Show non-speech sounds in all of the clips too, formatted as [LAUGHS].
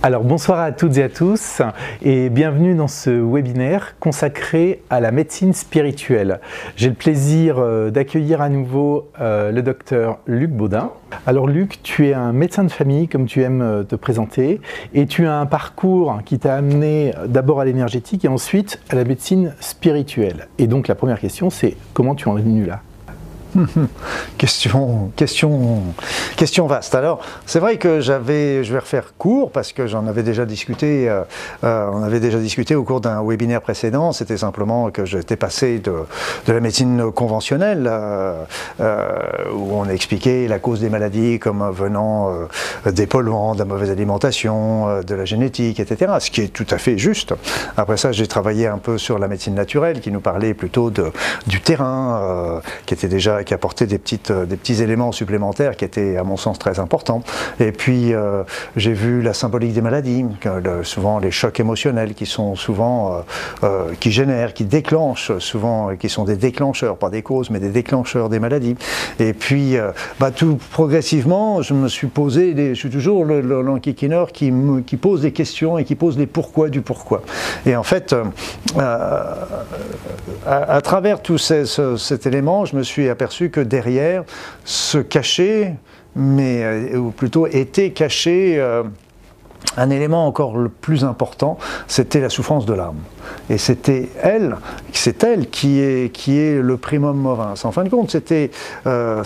Alors bonsoir à toutes et à tous et bienvenue dans ce webinaire consacré à la médecine spirituelle. J'ai le plaisir euh, d'accueillir à nouveau euh, le docteur Luc Baudin. Alors Luc, tu es un médecin de famille comme tu aimes euh, te présenter et tu as un parcours qui t'a amené d'abord à l'énergétique et ensuite à la médecine spirituelle. Et donc la première question c'est comment tu en es venu là? [LAUGHS] question, question, question vaste. Alors, c'est vrai que j'avais, je vais refaire court parce que j'en avais déjà discuté. Euh, euh, on avait déjà discuté au cours d'un webinaire précédent. C'était simplement que j'étais passé de, la médecine conventionnelle euh, où on expliquait la cause des maladies comme venant des polluants, de la mauvaise alimentation, de la génétique, etc. Ce qui est tout à fait juste. Après ça, j'ai travaillé un peu sur la médecine naturelle qui nous parlait plutôt du terrain, qui était déjà qui apportait des, euh, des petits éléments supplémentaires qui étaient à mon sens très importants. Et puis euh, j'ai vu la symbolique des maladies, souvent les chocs émotionnels qui sont souvent, euh, qui génèrent, qui déclenchent souvent, qui sont des déclencheurs, pas des causes, mais des déclencheurs des maladies. Et puis bah, tout progressivement, je me suis posé, je suis toujours l'enquiquineur qui, qui pose des questions et qui pose les pourquoi du pourquoi. Et en fait, à, travers tout cet élément, je me suis aperçu que derrière se cachait, mais, euh, ou plutôt était caché euh, un élément encore le plus important, c'était la souffrance de l'âme. Et c'était elle, c'est elle qui est, qui est le primum movens. En fin de compte, c'était euh,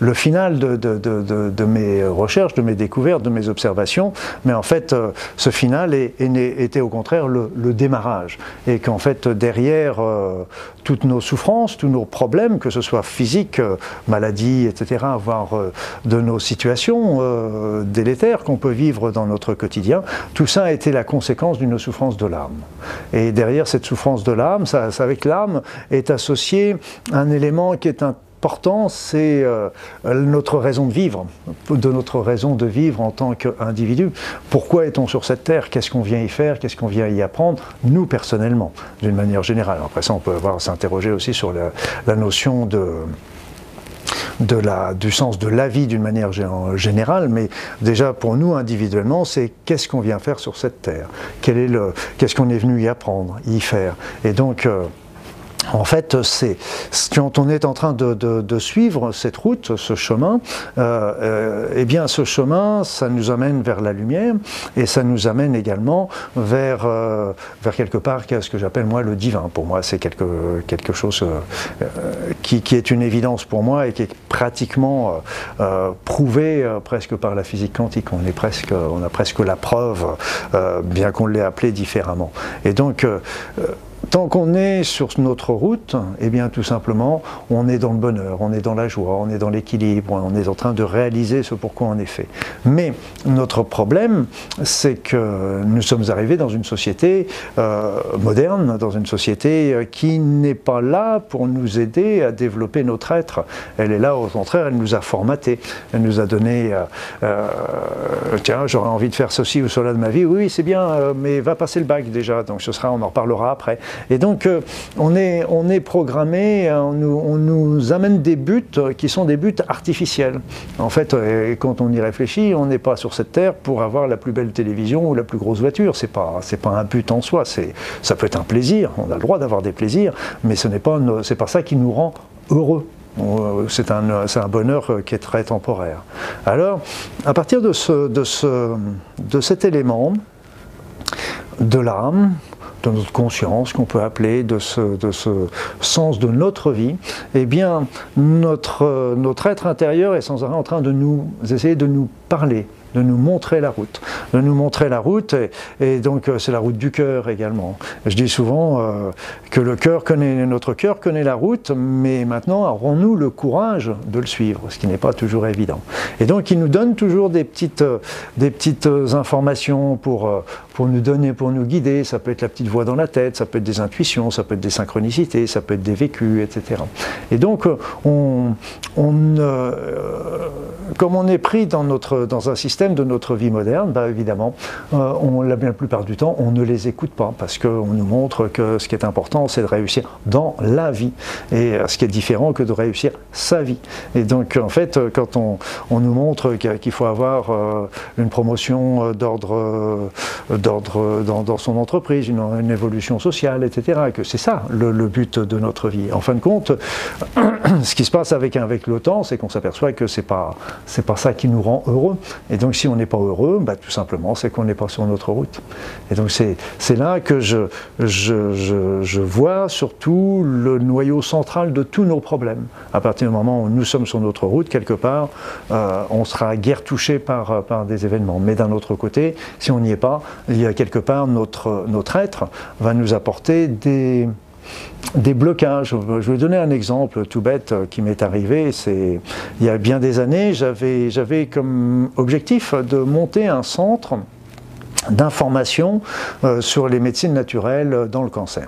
le, final de, de, de, mes recherches, de mes découvertes, de mes observations. Mais en fait, euh, ce final était au contraire le, démarrage. Et qu'en fait, derrière toutes nos souffrances, tous nos problèmes, que ce soit physiques, maladies, etc., voire de nos situations délétères qu'on peut vivre dans notre quotidien, tout ça a été la conséquence d'une souffrance de l'âme. Et derrière cette souffrance de l'âme, ça, avec l'âme est associé un élément qui est important, c'est euh, notre raison de vivre, de notre raison de vivre en tant qu'individu. Pourquoi est-on sur cette terre? Qu'est-ce qu'on vient y faire? Qu'est-ce qu'on vient y apprendre? Nous, personnellement, d'une manière générale. Après ça, on peut s'interroger aussi sur la notion de de la, du sens de la vie d'une manière générale, mais déjà pour nous individuellement, c'est qu'est-ce qu'on vient faire sur cette terre? Qu'est-ce qu'on est venu y apprendre, y faire? Et donc, euh, en fait, c'est quand on est en train de, suivre cette route, ce chemin, euh, euh, eh bien, ce chemin, ça nous amène vers la lumière et ça nous amène également vers, euh, vers quelque part ce que j'appelle moi le divin. Pour moi, c'est quelque, quelque chose qui, est une évidence pour moi et qui est pratiquement prouvé presque par la physique quantique. On, est presque, on a presque la preuve, bien qu'on l'ait appelé différemment. Et donc, Tant qu'on est sur notre route, eh bien tout simplement, on est dans le bonheur, on est dans la joie, on est dans l'équilibre, on est en train de réaliser ce pourquoi on est fait. Mais notre problème, c'est que nous sommes arrivés dans une société euh, moderne, dans une société euh, qui n'est pas là pour nous aider à développer notre être. Elle est là, au contraire, elle nous a formaté, elle nous a donné, euh, tiens, j'aurais envie de faire ceci ou cela de ma vie, oui, c'est bien, mais va passer le bac déjà, donc ce sera, on en reparlera après. Et donc, euh, on, est, on est programmé, euh, on nous, amène des buts qui sont des buts artificiels. En fait, euh, quand on y réfléchit, on n'est pas sur cette terre pour avoir la plus belle télévision ou la plus grosse voiture. C'est pas, pas un but en soi. Ça peut être un plaisir. On a le droit d'avoir des plaisirs, mais ce n'est pas, pas ça qui nous rend heureux. C'est un, un, bonheur qui est très temporaire. Alors, à partir de, ce, de, ce, de cet élément, de l'âme, de notre conscience, qu'on peut appeler de ce, sens de notre vie, eh bien, notre, notre être intérieur est sans arrêt en train de nous essayer de nous parler, de nous montrer la route, de nous montrer la route, et, donc euh, c'est la route du cœur également. Je dis souvent euh, que le cœur connaît, notre cœur connaît la route, mais maintenant aurons-nous le courage de le suivre, ce qui n'est pas toujours évident. Et donc il nous donne toujours des petites, euh, des petites informations pour, pour nous donner, pour nous guider. Ça peut être la petite voix dans la tête, ça peut être des intuitions, ça peut être des synchronicités, ça peut être des vécus, etc. Et donc on, on comme on est pris dans, notre, dans un système de notre vie moderne, bah, évidemment, euh, on, la, la plupart du temps, on ne les écoute pas parce qu'on nous montre que ce qui est important, c'est de réussir dans la vie. Et ce qui est différent que de réussir sa vie. Et donc, en fait, quand on, on nous montre qu'il faut avoir une promotion d'ordre dans, dans, son entreprise, une, évolution sociale, etc., que c'est ça le, but de notre vie. En fin de compte, [CLEARS THROAT] ce qui se passe avec, avec le temps, c'est qu'on s'aperçoit que c'est pas pas ça qui nous rend heureux. Et donc si on n'est pas heureux, bah, tout simplement c'est qu'on n'est pas sur notre route. Et donc c'est là que je, vois surtout le noyau central de tous nos problèmes. À partir du moment où nous sommes sur notre route, quelque part, euh, on sera guère touché par, par des événements. Mais d'un autre côté, si on n'y est pas, il y a quelque part notre, notre être va nous apporter des des blocages. Je vais donner un exemple tout bête qui m'est arrivé. C'est il y a bien des années, j'avais comme objectif de monter un centre d'information euh, sur les médecines naturelles dans le cancer.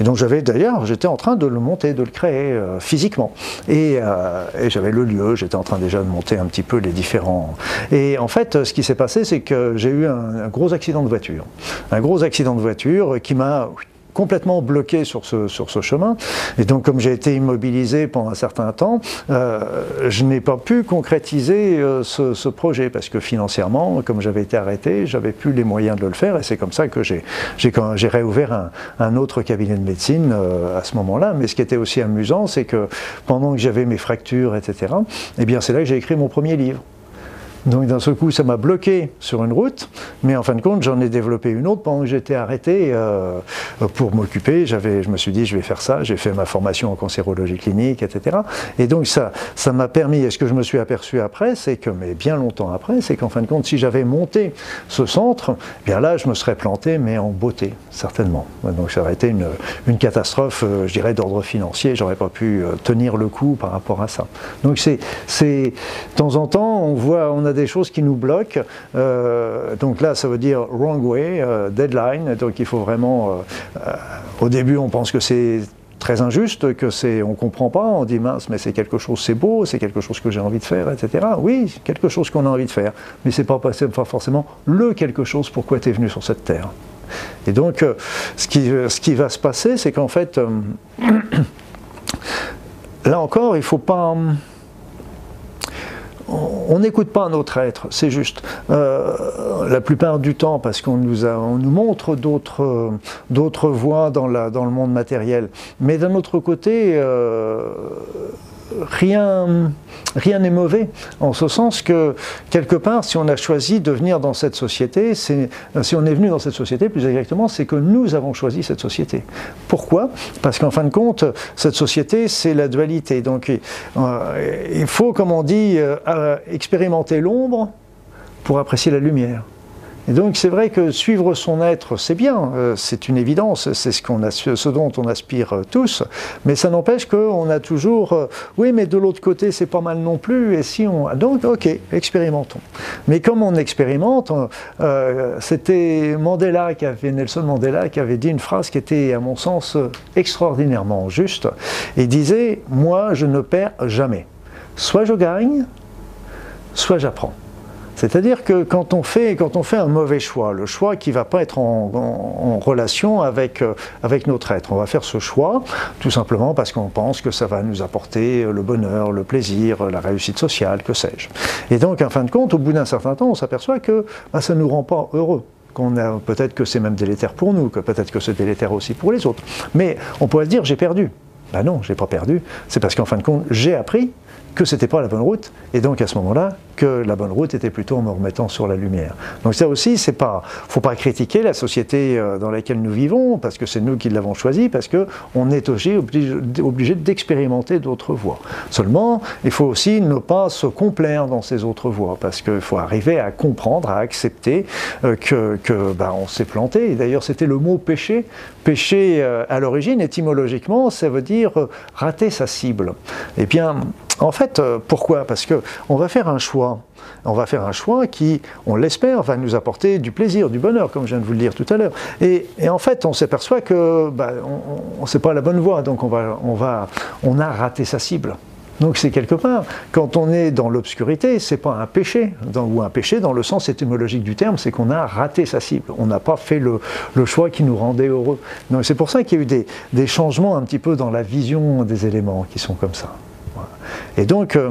Et donc j'avais d'ailleurs, j'étais en train de le monter, de le créer euh, physiquement. Et, euh, j'avais le lieu, j'étais en train déjà de monter un petit peu les différents... Et en fait, ce qui s'est passé, c'est que j'ai eu un, gros accident de voiture. Un gros accident de voiture qui m'a complètement bloqué sur ce, sur ce chemin. Et donc, comme j'ai été immobilisé pendant un certain temps, euh, je n'ai pas pu concrétiser euh, ce, projet parce que financièrement, comme j'avais été arrêté, j'avais plus les moyens de le faire. Et c'est comme ça que j'ai réouvert un, un, autre cabinet de médecine euh, à ce moment-là. Mais ce qui était aussi amusant, c'est que pendant que j'avais mes fractures, etc., eh bien, c'est là que j'ai écrit mon premier livre. Donc d'un seul coup, ça m'a bloqué sur une route, mais en fin de compte, j'en ai développé une autre pendant que j'étais arrêté euh, pour m'occuper. J'avais, je me suis dit, je vais faire ça. J'ai fait ma formation en cancérologie clinique, etc. Et donc ça, ça m'a permis. Et ce que je me suis aperçu après, c'est que, mais bien longtemps après, c'est qu'en fin de compte, si j'avais monté ce centre, eh bien là, je me serais planté, mais en beauté, certainement. Donc ça aurait été une, une catastrophe, euh, je dirais, d'ordre financier. J'aurais pas pu euh, tenir le coup par rapport à ça. Donc c'est, c'est, de temps en temps, on voit, on a des choses qui nous bloquent. Euh, donc là, ça veut dire wrong way, euh, deadline. Donc il faut vraiment. Euh, au début, on pense que c'est très injuste, que c'est, on comprend pas, on dit mince, mais c'est quelque chose, c'est beau, c'est quelque chose que j'ai envie de faire, etc. Oui, quelque chose qu'on a envie de faire, mais c'est pas, pas forcément le quelque chose pourquoi tu es venu sur cette terre. Et donc, ce qui, ce qui va se passer, c'est qu'en fait, [COUGHS] là encore, il faut pas on n'écoute pas notre être, c'est juste. Euh, la plupart du temps, parce qu'on nous, on nous montre d'autres, voies dans le monde matériel. Mais d'un autre côté, euh, rien rien n'est mauvais, en ce sens que, quelque part, si on a choisi de venir dans cette société, si on est venu dans cette société, plus exactement, c'est que nous avons choisi cette société. Pourquoi? Parce qu'en fin de compte, cette société, c'est la dualité. Donc, euh, il faut, comme on dit, euh, expérimenter l'ombre pour apprécier la lumière. Et donc c'est vrai que suivre son être, c'est bien, euh, c'est une évidence, c'est ce, ce dont on aspire euh, tous, mais ça n'empêche qu'on a toujours, euh, oui mais de l'autre côté c'est pas mal non plus, et si on... Donc ok, expérimentons. Mais comme on expérimente, c'était Mandela qui avait, Nelson Mandela qui avait dit une phrase qui était à mon sens extraordinairement juste, et disait, moi je ne perds jamais. Soit je gagne, soit j'apprends. C'est-à-dire que quand on, fait, quand on fait un mauvais choix, le choix qui ne va pas être en, relation avec, euh, avec notre être, on va faire ce choix tout simplement parce qu'on pense que ça va nous apporter le bonheur, le plaisir, la réussite sociale, que sais-je. Et donc, en fin de compte, au bout d'un certain temps, on s'aperçoit que bah, ça ne nous rend pas heureux qu'on a peut-être que c'est même délétère pour nous, que peut-être que c'est délétère aussi pour les autres. Mais on pourrait se dire j'ai perdu. Ben non, j'ai pas perdu. C'est parce qu'en fin de compte, j'ai appris que c'était pas la bonne route, et donc à ce moment-là, que la bonne route était plutôt en me remettant sur la lumière. Donc ça aussi, c'est pas, faut pas critiquer la société euh, dans laquelle nous vivons, parce que c'est nous qui l'avons choisi, parce que on est aussi obligé, obligé d'expérimenter d'autres voies. Seulement, il faut aussi ne pas se complaire dans ces autres voies, parce qu'il faut arriver à comprendre, à accepter euh, que, que bah, on s'est planté. Et d'ailleurs, c'était le mot péché. Péché euh, à l'origine, étymologiquement, ça veut dire rater sa cible. Eh bien, en fait, pourquoi? Parce qu'on va faire un choix. On va faire un choix qui, on l'espère, va nous apporter du plaisir, du bonheur, comme je viens de vous le dire tout à l'heure. Et, en fait, on s'aperçoit que bah, on, c'est pas la bonne voie, donc on, va, on a raté sa cible. Donc c'est quelque part, quand on est dans l'obscurité, c'est pas un péché, ou un péché dans le sens étymologique du terme, c'est qu'on a raté sa cible, on n'a pas fait le, choix qui nous rendait heureux. Donc c'est pour ça qu'il y a eu des, changements un petit peu dans la vision des éléments qui sont comme ça. Et donc, euh,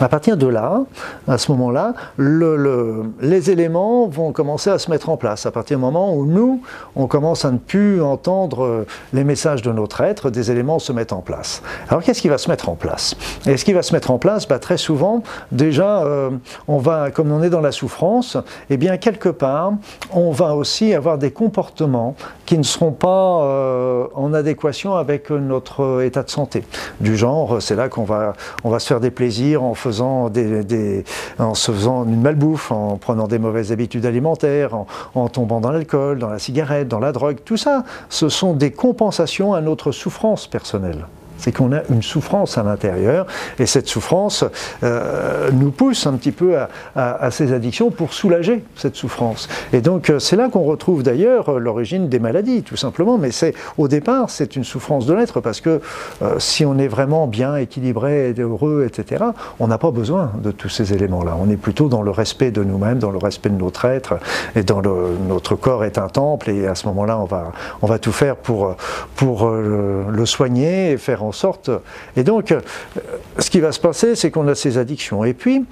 à partir de là, à ce moment-là, les éléments vont commencer à se mettre en place. À partir du moment où nous, on commence à ne plus entendre les messages de notre être, des éléments se mettent en place. Alors qu'est-ce qui va se mettre en place? Et ce qui va se mettre en place, bah, très souvent, déjà, euh, on va, comme on est dans la souffrance, eh bien quelque part, on va aussi avoir des comportements qui ne seront pas euh, en adéquation avec notre état de santé. Du genre, c'est là qu'on va, on va se faire des plaisirs en faisant en se faisant une malbouffe, en prenant des mauvaises habitudes alimentaires, en, tombant dans l'alcool, dans la cigarette, dans la drogue, tout ça, ce sont des compensations à notre souffrance personnelle c'est qu'on a une souffrance à l'intérieur, et cette souffrance euh, nous pousse un petit peu à, ces addictions pour soulager cette souffrance. Et donc euh, c'est là qu'on retrouve d'ailleurs l'origine des maladies, tout simplement, mais c'est au départ c'est une souffrance de l'être, parce que euh, si on est vraiment bien équilibré, heureux, etc., on n'a pas besoin de tous ces éléments-là. On est plutôt dans le respect de nous-mêmes, dans le respect de notre être, et dans notre corps est un temple, et à ce moment-là on va, on va tout faire pour, pour le, le soigner et faire en sorte. Et donc, euh, ce qui va se passer, c'est qu'on a ces addictions. Et puis,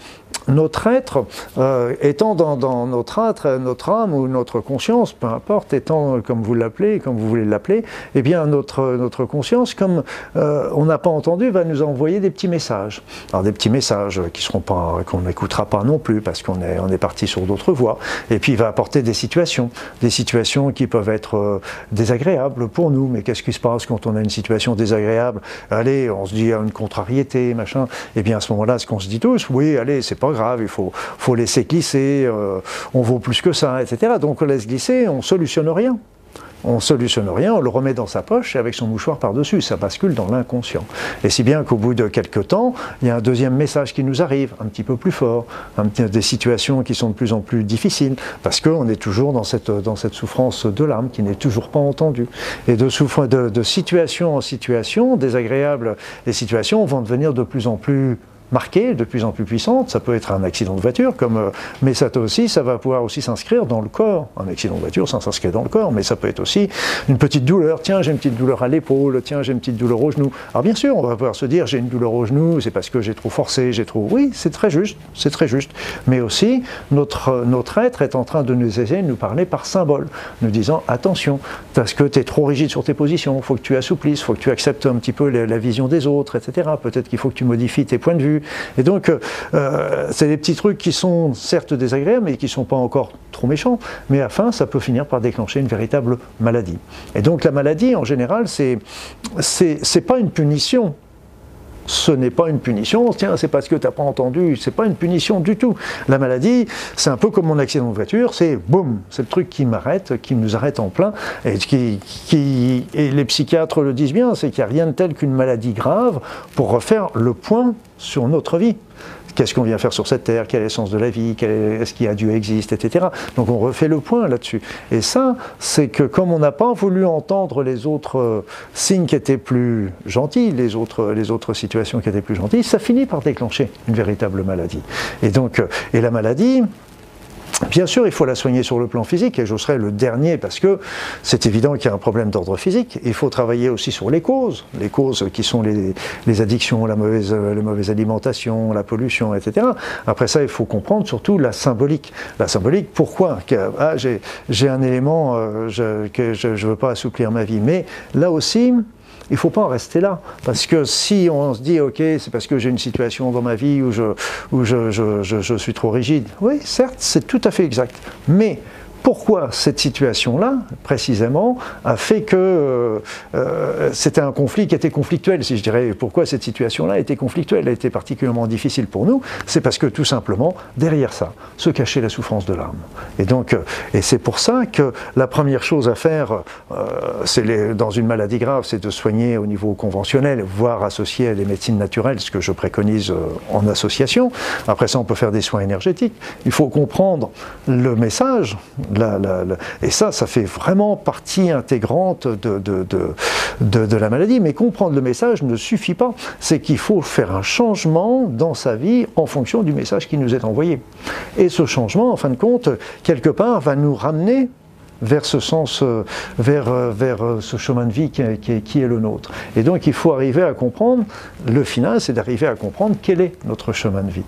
notre être, euh, étant dans, notre être, notre âme ou notre conscience, peu importe, étant comme vous l'appelez, comme vous voulez l'appeler, eh bien notre, notre conscience, comme euh, on n'a pas entendu, va nous envoyer des petits messages. Alors des petits messages qui seront pas, qu'on n'écoutera pas non plus parce qu'on est, on est parti sur d'autres voies. Et puis il va apporter des situations, des situations qui peuvent être euh, désagréables pour nous. Mais qu'est-ce qui se passe quand on a une situation désagréable? Allez, on se dit une contrariété, machin. Eh bien à ce moment-là, ce qu'on se dit tous, oui, allez, c'est pas grave, il faut, laisser glisser, euh, on vaut plus que ça, etc. Donc on laisse glisser, on solutionne rien. On solutionne rien, on le remet dans sa poche et avec son mouchoir par-dessus, ça bascule dans l'inconscient. Et si bien qu'au bout de quelques temps, il y a un deuxième message qui nous arrive, un petit peu plus fort, des situations qui sont de plus en plus difficiles, parce qu'on est toujours dans cette, souffrance de l'âme qui n'est toujours pas entendue. Et de, situation en situation, désagréables, les situations vont devenir de plus en plus marquée, de plus en plus puissante. Ça peut être un accident de voiture, comme, euh, mais ça aussi, ça va pouvoir aussi s'inscrire dans le corps. Un accident de voiture, ça s'inscrit dans le corps, mais ça peut être aussi une petite douleur. Tiens, j'ai une petite douleur à l'épaule. Tiens, j'ai une petite douleur au genou. Alors bien sûr, on va pouvoir se dire, j'ai une douleur au genou, c'est parce que j'ai trop forcé, j'ai trop. Oui, c'est très juste, c'est très juste. Mais aussi, notre, notre être est en train de nous essayer de nous parler par symbole, nous disant attention, parce que tu es trop rigide sur tes positions, faut que tu assouplisses, faut que tu acceptes un petit peu la vision des autres, etc. Peut-être qu'il faut que tu modifies tes points de vue et donc, euh, c'est des petits trucs qui sont certes désagréables, mais qui ne sont pas encore trop méchants. Mais à la fin, ça peut finir par déclencher une véritable maladie. Et donc, la maladie, en général, c'est c'est pas une punition ce n'est pas une punition, tiens, c'est parce que tu n'as pas entendu, c'est pas une punition du tout. La maladie, c'est un peu comme mon accident de voiture, c'est boum, c'est le truc qui m'arrête, qui nous arrête en plein, et, qui, qui, et les psychiatres le disent bien, c'est qu'il n'y a rien de tel qu'une maladie grave pour refaire le point sur notre vie. Qu'est-ce qu'on vient faire sur cette terre? Quel est le sens de la vie? Est-ce qu'il y a Dieu existe? Etc. Donc on refait le point là-dessus. Et ça, c'est que comme on n'a pas voulu entendre les autres euh, signes qui étaient plus gentils, les autres, les autres situations qui étaient plus gentilles, ça finit par déclencher une véritable maladie. Et donc, euh, et la maladie, Bien sûr, il faut la soigner sur le plan physique, et je serai le dernier parce que c'est évident qu'il y a un problème d'ordre physique. Il faut travailler aussi sur les causes, les causes qui sont les, addictions, la mauvaise, la mauvaise alimentation, la pollution, etc. Après ça, il faut comprendre surtout la symbolique. La symbolique, pourquoi? Ah, J'ai un élément euh, que je ne veux pas assouplir ma vie, mais là aussi, il ne faut pas en rester là. Parce que si on se dit, OK, c'est parce que j'ai une situation dans ma vie où je, où je, je, je suis trop rigide, oui, certes, c'est tout à fait exact. Mais pourquoi cette situation-là, précisément, a fait que euh, euh, c'était un conflit qui était conflictuel, si je dirais? Pourquoi cette situation-là était conflictuelle, elle a été particulièrement difficile pour nous C'est parce que tout simplement, derrière ça, se cachait la souffrance de l'âme. Et donc, euh, et c'est pour ça que la première chose à faire, c'est dans une maladie grave, c'est de soigner au niveau conventionnel, voire associé à des médecines naturelles, ce que je préconise en association. Après ça, on peut faire des soins énergétiques. Il faut comprendre le message et ça, ça fait vraiment partie intégrante de, la maladie. Mais comprendre le message ne suffit pas. C'est qu'il faut faire un changement dans sa vie en fonction du message qui nous est envoyé. Et ce changement, en fin de compte, quelque part, va nous ramener vers ce sens, euh, vers, euh, vers euh, ce chemin de vie qui est, qui, est, le nôtre. Et donc il faut arriver à comprendre, le final c'est d'arriver à comprendre quel est notre chemin de vie.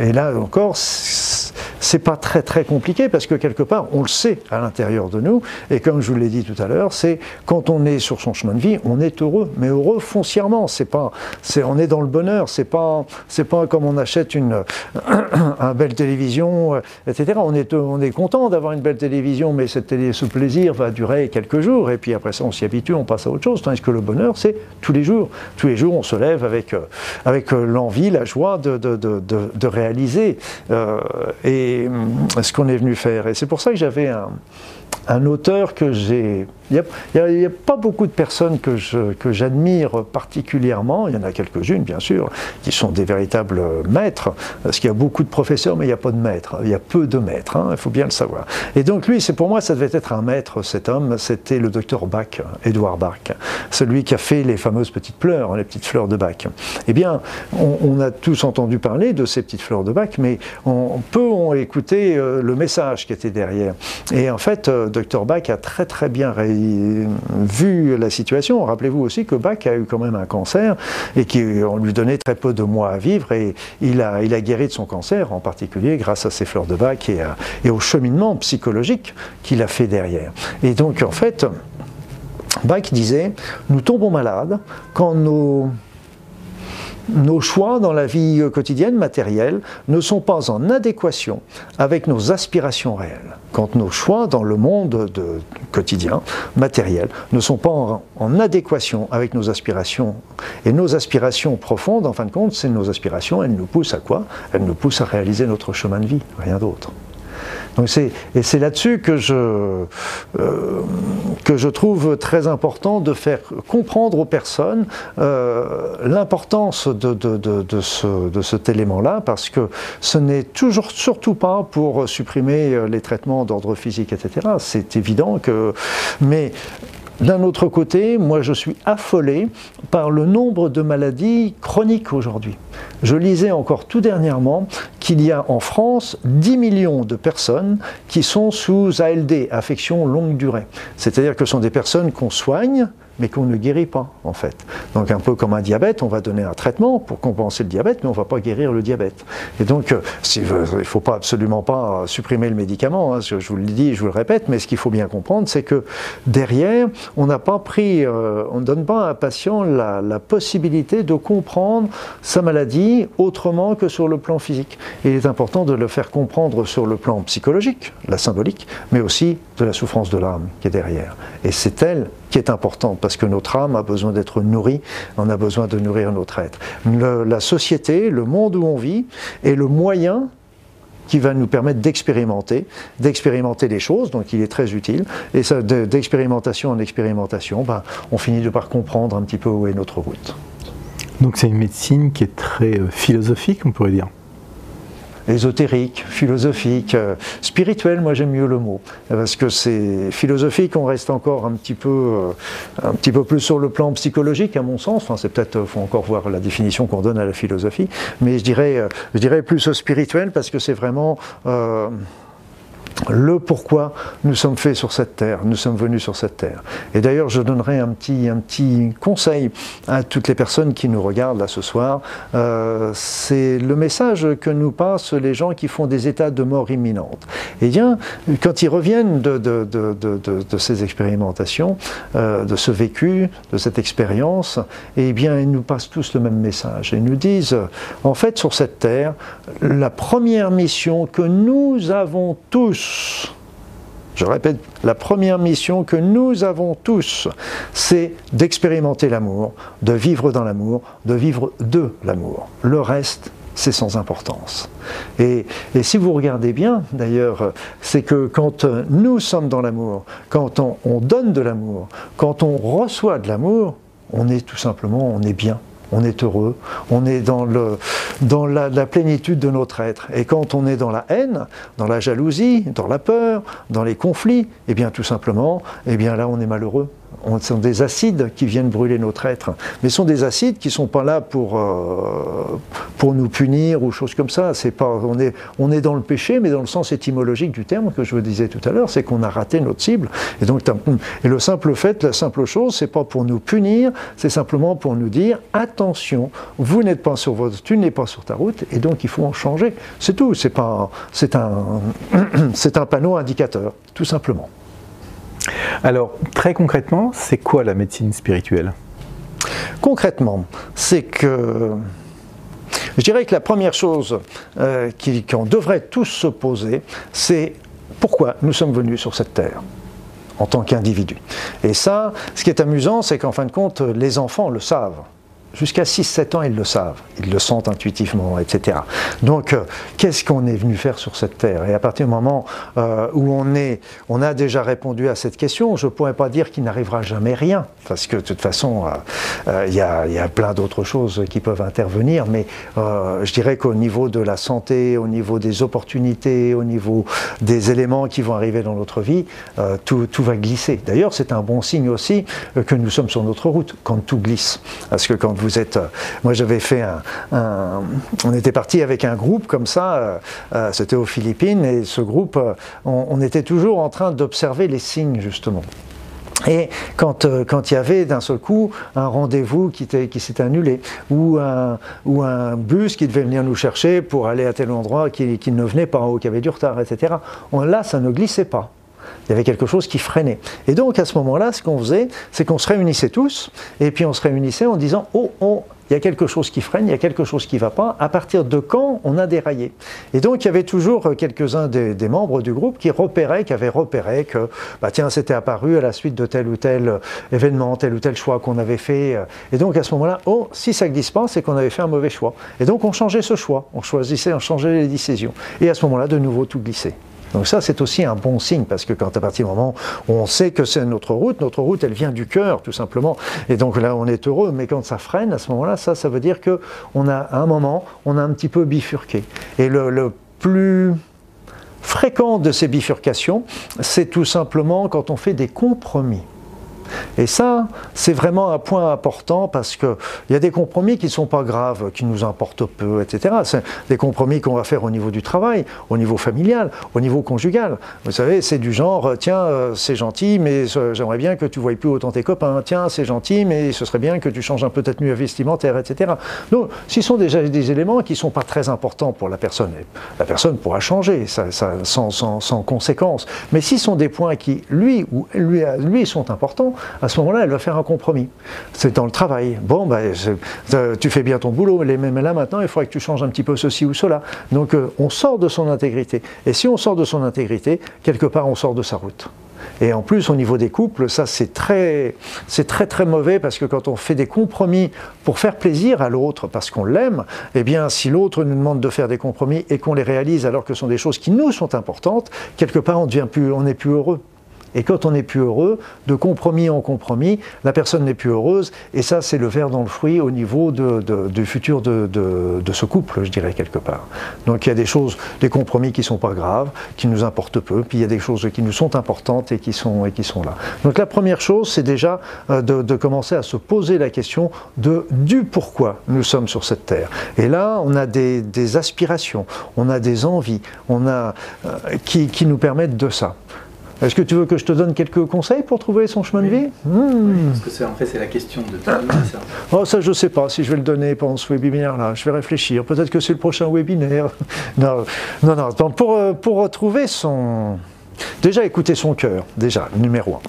Et là encore, c'est pas très très compliqué parce que quelque part on le sait à l'intérieur de nous et comme je vous l'ai dit tout à l'heure, c'est quand on est sur son chemin de vie, on est heureux, mais heureux foncièrement. C'est pas, c'est on est dans le bonheur. C'est pas, c'est pas comme on achète une, [COUGHS] un belle télévision, etc. On est, on est content d'avoir une belle télévision, mais ce plaisir va durer quelques jours, et puis après ça, on s'y habitue, on passe à autre chose. Tandis que le bonheur, c'est tous les jours. Tous les jours, on se lève avec, euh, avec euh, l'envie, la joie de, de, de, réaliser euh, et hum, ce qu'on est venu faire. Et c'est pour ça que j'avais un, un auteur que j'ai il n'y a, pas beaucoup de personnes que, j'admire particulièrement, il y en a quelques-unes bien sûr, qui sont des véritables maîtres, parce qu'il y a beaucoup de professeurs, mais il n'y a pas de maîtres, il y a peu de maîtres, hein, il faut bien le savoir. Et donc lui, c'est pour moi, ça devait être un maître, cet homme, c'était le docteur Bach, Edouard Bach, celui qui a fait les fameuses petites fleurs, les petites fleurs de Bach. Eh bien, on, a tous entendu parler de ces petites fleurs de Bach, mais peu ont écouté euh, le message qui était derrière. Et en fait, euh, docteur Bach a très très bien réussi vu la situation, rappelez-vous aussi que Bach a eu quand même un cancer et qu'on lui donnait très peu de mois à vivre et il a, guéri de son cancer, en particulier grâce à ses fleurs de Bach et, au cheminement psychologique qu'il a fait derrière. Et donc en fait, Bach disait, nous tombons malades quand nos choix dans la vie quotidienne matérielle ne sont pas en adéquation avec nos aspirations réelles. Quand nos choix dans le monde de, quotidien matériel ne sont pas en, en, adéquation avec nos aspirations, et nos aspirations profondes, en fin de compte, c'est nos aspirations, elles nous poussent à quoi? Elles nous poussent à réaliser notre chemin de vie, rien d'autre et c'est là-dessus que je, euh, que je trouve très important de faire comprendre aux personnes euh, l'importance de, de, de, ce, de cet élément-là, parce que ce n'est toujours surtout pas pour supprimer les traitements d'ordre physique, etc. C'est évident que... Mais d'un autre côté, moi je suis affolé par le nombre de maladies chroniques aujourd'hui. Je lisais encore tout dernièrement qu'il y a en France 10 millions de personnes qui sont sous ALD, affection longue durée. C'est-à-dire que ce sont des personnes qu'on soigne, mais qu'on ne guérit pas, en fait. Donc un peu comme un diabète, on va donner un traitement pour compenser le diabète, mais on ne va pas guérir le diabète. Et donc, euh, il ne faut absolument pas supprimer le médicament, hein, je vous le dis, je vous le répète, mais ce qu'il faut bien comprendre, c'est que derrière, on n'a pas pris, euh, on ne donne pas à un patient la, possibilité de comprendre sa maladie autrement que sur le plan physique. Il est important de le faire comprendre sur le plan psychologique, la symbolique, mais aussi de la souffrance de l'âme qui est derrière. Et c'est elle qui est importante, parce que notre âme a besoin d'être nourrie, on a besoin de nourrir notre être. la société, le monde où on vit, est le moyen qui va nous permettre d'expérimenter, d'expérimenter les choses, donc il est très utile. Et d'expérimentation en expérimentation, ben, on finit de par comprendre un petit peu où est notre route. Donc c'est une médecine qui est très euh, philosophique, on pourrait dire ésotérique, philosophique, euh, spirituel, moi j'aime mieux le mot, parce que c'est philosophique, on reste encore un petit peu, euh, un petit peu plus sur le plan psychologique à mon sens, enfin, c'est peut-être, euh, faut encore voir la définition qu'on donne à la philosophie, mais je dirais, je dirais plus spirituel parce que c'est vraiment le pourquoi nous sommes faits sur cette terre, nous sommes venus sur cette terre. Et d'ailleurs, je donnerai un petit, un petit conseil à toutes les personnes qui nous regardent là ce soir. Euh, c'est le message que nous passent les gens qui font des états de mort imminente. Eh bien, quand ils reviennent de, de, de, de ces expérimentations, euh, de ce vécu, de cette expérience, eh bien, ils nous passent tous le même message. Ils nous disent, en fait, sur cette terre, la première mission que nous avons tous je répète, la première mission que nous avons tous, c'est d'expérimenter l'amour, de vivre dans l'amour, de vivre de l'amour. Le reste, c'est sans importance. Et, si vous regardez bien, d'ailleurs, c'est que quand nous sommes dans l'amour, quand on, on donne de l'amour, quand on reçoit de l'amour, on est tout simplement, on est bien on est heureux, on est dans, le, dans la, la, plénitude de notre être. Et quand on est dans la haine, dans la jalousie, dans la peur, dans les conflits, eh bien tout simplement, eh bien là on est malheureux ce sont des acides qui viennent brûler notre être. Mais ce sont des acides qui ne sont pas là pour, euh, pour nous punir ou choses comme ça. Pas, on, est, on est dans le péché, mais dans le sens étymologique du terme que je vous disais tout à l'heure, c'est qu'on a raté notre cible. Et donc, et le simple fait, la simple chose, c'est pas pour nous punir, c'est simplement pour nous dire attention, vous n'êtes pas sur votre, tu n'es pas sur ta route, et donc il faut en changer. C'est tout. C'est pas, un, [CLEARS THROAT] c'est un panneau indicateur, tout simplement. Alors, très concrètement, c'est quoi la médecine spirituelle? Concrètement, c'est que je dirais que la première chose euh, qu'on devrait tous se poser, c'est pourquoi nous sommes venus sur cette terre en tant qu'individus. Et ça, ce qui est amusant, c'est qu'en fin de compte, les enfants le savent. Jusqu'à 6-7 ans, ils le savent, ils le sentent intuitivement, etc. Donc, euh, qu'est-ce qu'on est venu faire sur cette terre? Et à partir du moment euh, où on, est, on a déjà répondu à cette question, je ne pourrais pas dire qu'il n'arrivera jamais rien, parce que de toute façon, euh, il y, a plein d'autres choses qui peuvent intervenir, mais je dirais qu'au niveau de la santé, au niveau des opportunités, au niveau des éléments qui vont arriver dans notre vie, tout, tout va glisser. D'ailleurs, c'est un bon signe aussi que nous sommes sur notre route, quand tout glisse. Parce que quand vous êtes. Euh, moi, j'avais fait un, On était parti avec un groupe comme ça, euh, euh, c'était aux Philippines, et ce groupe, on, était toujours en train d'observer les signes, justement. Et quand, quand il y avait d'un seul coup un rendez-vous qui, qui s'est annulé, ou un, ou un bus qui devait venir nous chercher pour aller à tel endroit qui, qui ne venait pas, ou qui avait du retard, etc., là, ça ne glissait pas. Il y avait quelque chose qui freinait. Et donc à ce moment-là, ce qu'on faisait, c'est qu'on se réunissait tous, et puis on se réunissait en disant Oh, oh, il y a quelque chose qui freine, il y a quelque chose qui ne va pas. À partir de quand on a déraillé? Et donc il y avait toujours quelques-uns des, membres du groupe qui repéraient, qui avaient repéré que, bah tiens, c'était apparu à la suite de tel ou tel événement, tel ou tel choix qu'on avait fait. Et donc à ce moment-là, oh, si ça glisse pas, c'est qu'on avait fait un mauvais choix. Et donc on changeait ce choix, on choisissait, on changeait les décisions. Et à ce moment-là, de nouveau, tout glissait. Donc ça, c'est aussi un bon signe, parce que quand à partir du moment où on sait que c'est notre route, notre route, elle vient du cœur, tout simplement. Et donc là, on est heureux, mais quand ça freine, à ce moment-là, ça, ça veut dire qu'on a, à un moment, on a un petit peu bifurqué. Et le plus fréquent de ces bifurcations, c'est tout simplement quand on fait des compromis. Et ça, c'est vraiment un point important parce qu'il y a des compromis qui ne sont pas graves, qui nous importent peu, etc. C'est des compromis qu'on va faire au niveau du travail, au niveau familial, au niveau conjugal. Vous savez, c'est du genre, tiens, euh, c'est gentil, mais j'aimerais bien que tu ne voyes plus autant tes copains. Tiens, c'est gentil, mais ce serait bien que tu changes un peu ta tenue vestimentaire, etc. Donc, ce sont déjà des éléments qui ne sont pas très importants pour la personne, la personne pourra changer sans, sans, conséquence. Mais s'ils sont des points qui, lui ou lui, lui sont importants, à ce moment-là, elle va faire un compromis. C'est dans le travail. Bon, bah, euh, tu fais bien ton boulot, mais là maintenant, il faudrait que tu changes un petit peu ceci ou cela. Donc, euh, on sort de son intégrité. Et si on sort de son intégrité, quelque part, on sort de sa route. Et en plus, au niveau des couples, ça c'est très, c'est très très mauvais parce que quand on fait des compromis pour faire plaisir à l'autre parce qu'on l'aime, eh bien, si l'autre nous demande de faire des compromis et qu'on les réalise alors que ce sont des choses qui nous sont importantes, quelque part on devient plus, on n'est plus heureux. Et quand on n'est plus heureux, de compromis en compromis, la personne n'est plus heureuse. Et ça, c'est le verre dans le fruit au niveau du futur de, ce couple, je dirais, quelque part. Donc il y a des choses, des compromis qui ne sont pas graves, qui nous importent peu. Puis il y a des choses qui nous sont importantes et qui sont, là. Donc la première chose, c'est déjà euh, de, commencer à se poser la question de, du pourquoi nous sommes sur cette terre. Et là, on a des, aspirations, on a des envies, on a, euh, qui nous permettent de ça. Est-ce que tu veux que je te donne quelques conseils pour trouver son chemin de vie hmm. Parce que en fait c'est la question de ça. Oh ça je ne sais pas si je vais le donner pendant ce webinaire là. Je vais réfléchir. Peut-être que c'est le prochain webinaire. [LAUGHS] non, non, non. pour, euh, pour retrouver son... Déjà écouter son cœur, déjà, numéro un.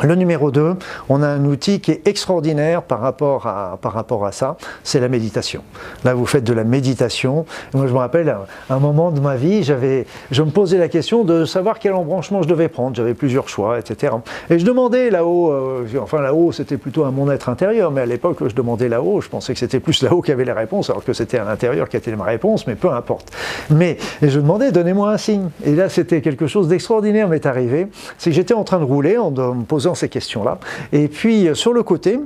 Le numéro 2, on a un outil qui est extraordinaire par rapport à, par rapport à ça, c'est la méditation. Là, vous faites de la méditation. Moi, je me rappelle, un moment de ma vie, j'avais, je me posais la question de savoir quel embranchement je devais prendre. J'avais plusieurs choix, etc. Et je demandais là-haut, euh, enfin là-haut, c'était plutôt à mon être intérieur, mais à l'époque, je demandais là-haut, je pensais que c'était plus là-haut qui avait les réponses, alors que c'était à l'intérieur qui était ma réponse, mais peu importe. Mais je demandais, donnez-moi un signe. Et là, c'était quelque chose d'extraordinaire m'est arrivé. C'est que j'étais en train de rouler en me ces questions-là. Et puis, euh, sur le côté,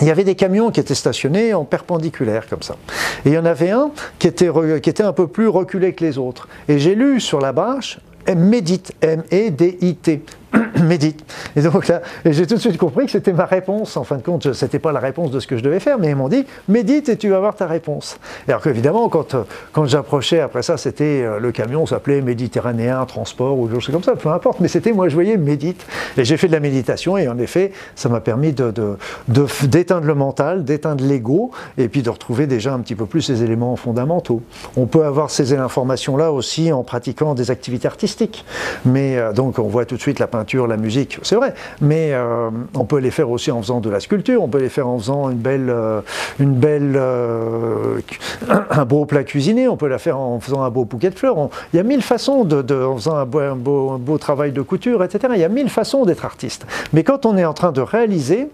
il y avait des camions qui étaient stationnés en perpendiculaire comme ça. Et il y en avait un qui était, qui était un peu plus reculé que les autres. Et j'ai lu sur la bâche Médite, M-E-D-I-T, [CLEARS THROAT] médite. Et donc là, j'ai tout de suite compris que c'était ma réponse. En fin de compte, ce n'était pas la réponse de ce que je devais faire, mais ils m'ont dit médite et tu vas avoir ta réponse. alors qu'évidemment, quand, quand j'approchais après ça, c'était euh, le camion s'appelait Méditerranéen Transport ou quelque chose comme ça, peu importe, mais c'était moi je voyais médite. Et j'ai fait de la méditation et en effet, ça m'a permis d'éteindre de, de, le mental, d'éteindre l'ego et puis de retrouver déjà un petit peu plus ces éléments fondamentaux. On peut avoir ces informations-là aussi en pratiquant des activités artistiques. Mais euh, donc on voit tout de suite la la musique, c'est vrai, mais euh, on peut les faire aussi en faisant de la sculpture, on peut les faire en faisant une belle, euh, une belle, euh, [COUGHS] un beau plat cuisiné, on peut la faire en faisant un beau bouquet de fleurs. il y a mille façons de, en faisant un beau, travail de couture, etc. Il y a mille façons d'être artiste. Mais quand on est en train de réaliser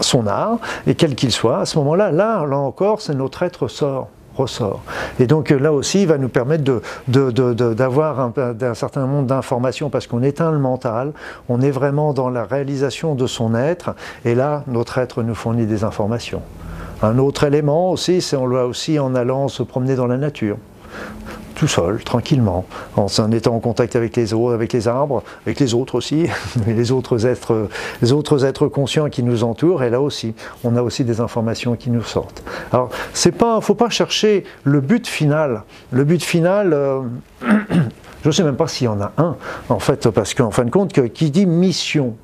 son art, et quel qu'il soit, à ce moment-là, là encore, c'est notre être sort ressort. Et donc là aussi, il va nous permettre d'avoir un, certain nombre d'informations parce qu'on éteint le mental, on est vraiment dans la réalisation de son être, et là, notre être nous fournit des informations. Un autre élément aussi, c'est on voit aussi en allant se promener dans la nature tout seul, tranquillement, en, étant en contact avec les avec les arbres, avec les autres aussi, [LAUGHS] les autres êtres, les autres êtres conscients qui nous entourent. Et là aussi, on a aussi des informations qui nous sortent. Alors, c'est pas, faut pas chercher le but final. Le but final. Euh, [CLEARS THROAT] je ne sais même pas s'il y en a un, en fait, parce qu'en fin de compte, qui dit mission,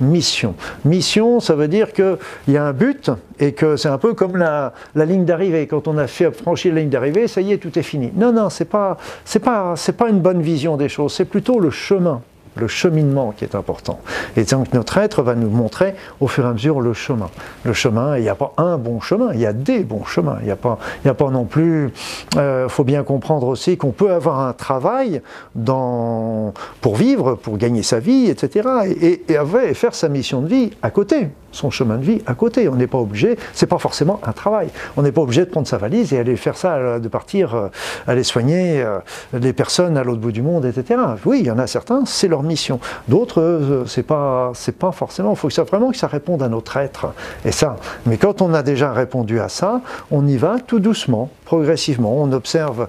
mission. Mission, ça veut dire qu'il y a un but et que c'est un peu comme la, ligne d'arrivée. Quand on a fait franchir la ligne d'arrivée, ça y est, tout est fini. Non, non, ce n'est pas, pas, pas une bonne vision des choses, c'est plutôt le chemin le cheminement qui est important. Et donc notre être va nous montrer au fur et à mesure le chemin. Le chemin, il n'y a pas un bon chemin, il y a des bons chemins. Il n'y a, pas, a pas non plus... Il euh, faut bien comprendre aussi qu'on peut avoir un travail dans, pour vivre, pour gagner sa vie, etc. Et, et, faire sa mission de vie à côté son chemin de vie à côté. On n'est pas obligé, c'est pas forcément un travail. On n'est pas obligé de prendre sa valise et aller faire ça, euh, de partir, euh, aller soigner les personnes à l'autre bout du monde, etc. Oui, il y en a certains, c'est leur mission. D'autres, c'est pas, c'est pas forcément. Il faut que ça vraiment que ça réponde à notre être. Et ça. Mais quand on a déjà répondu à ça, on y va tout doucement, progressivement. On observe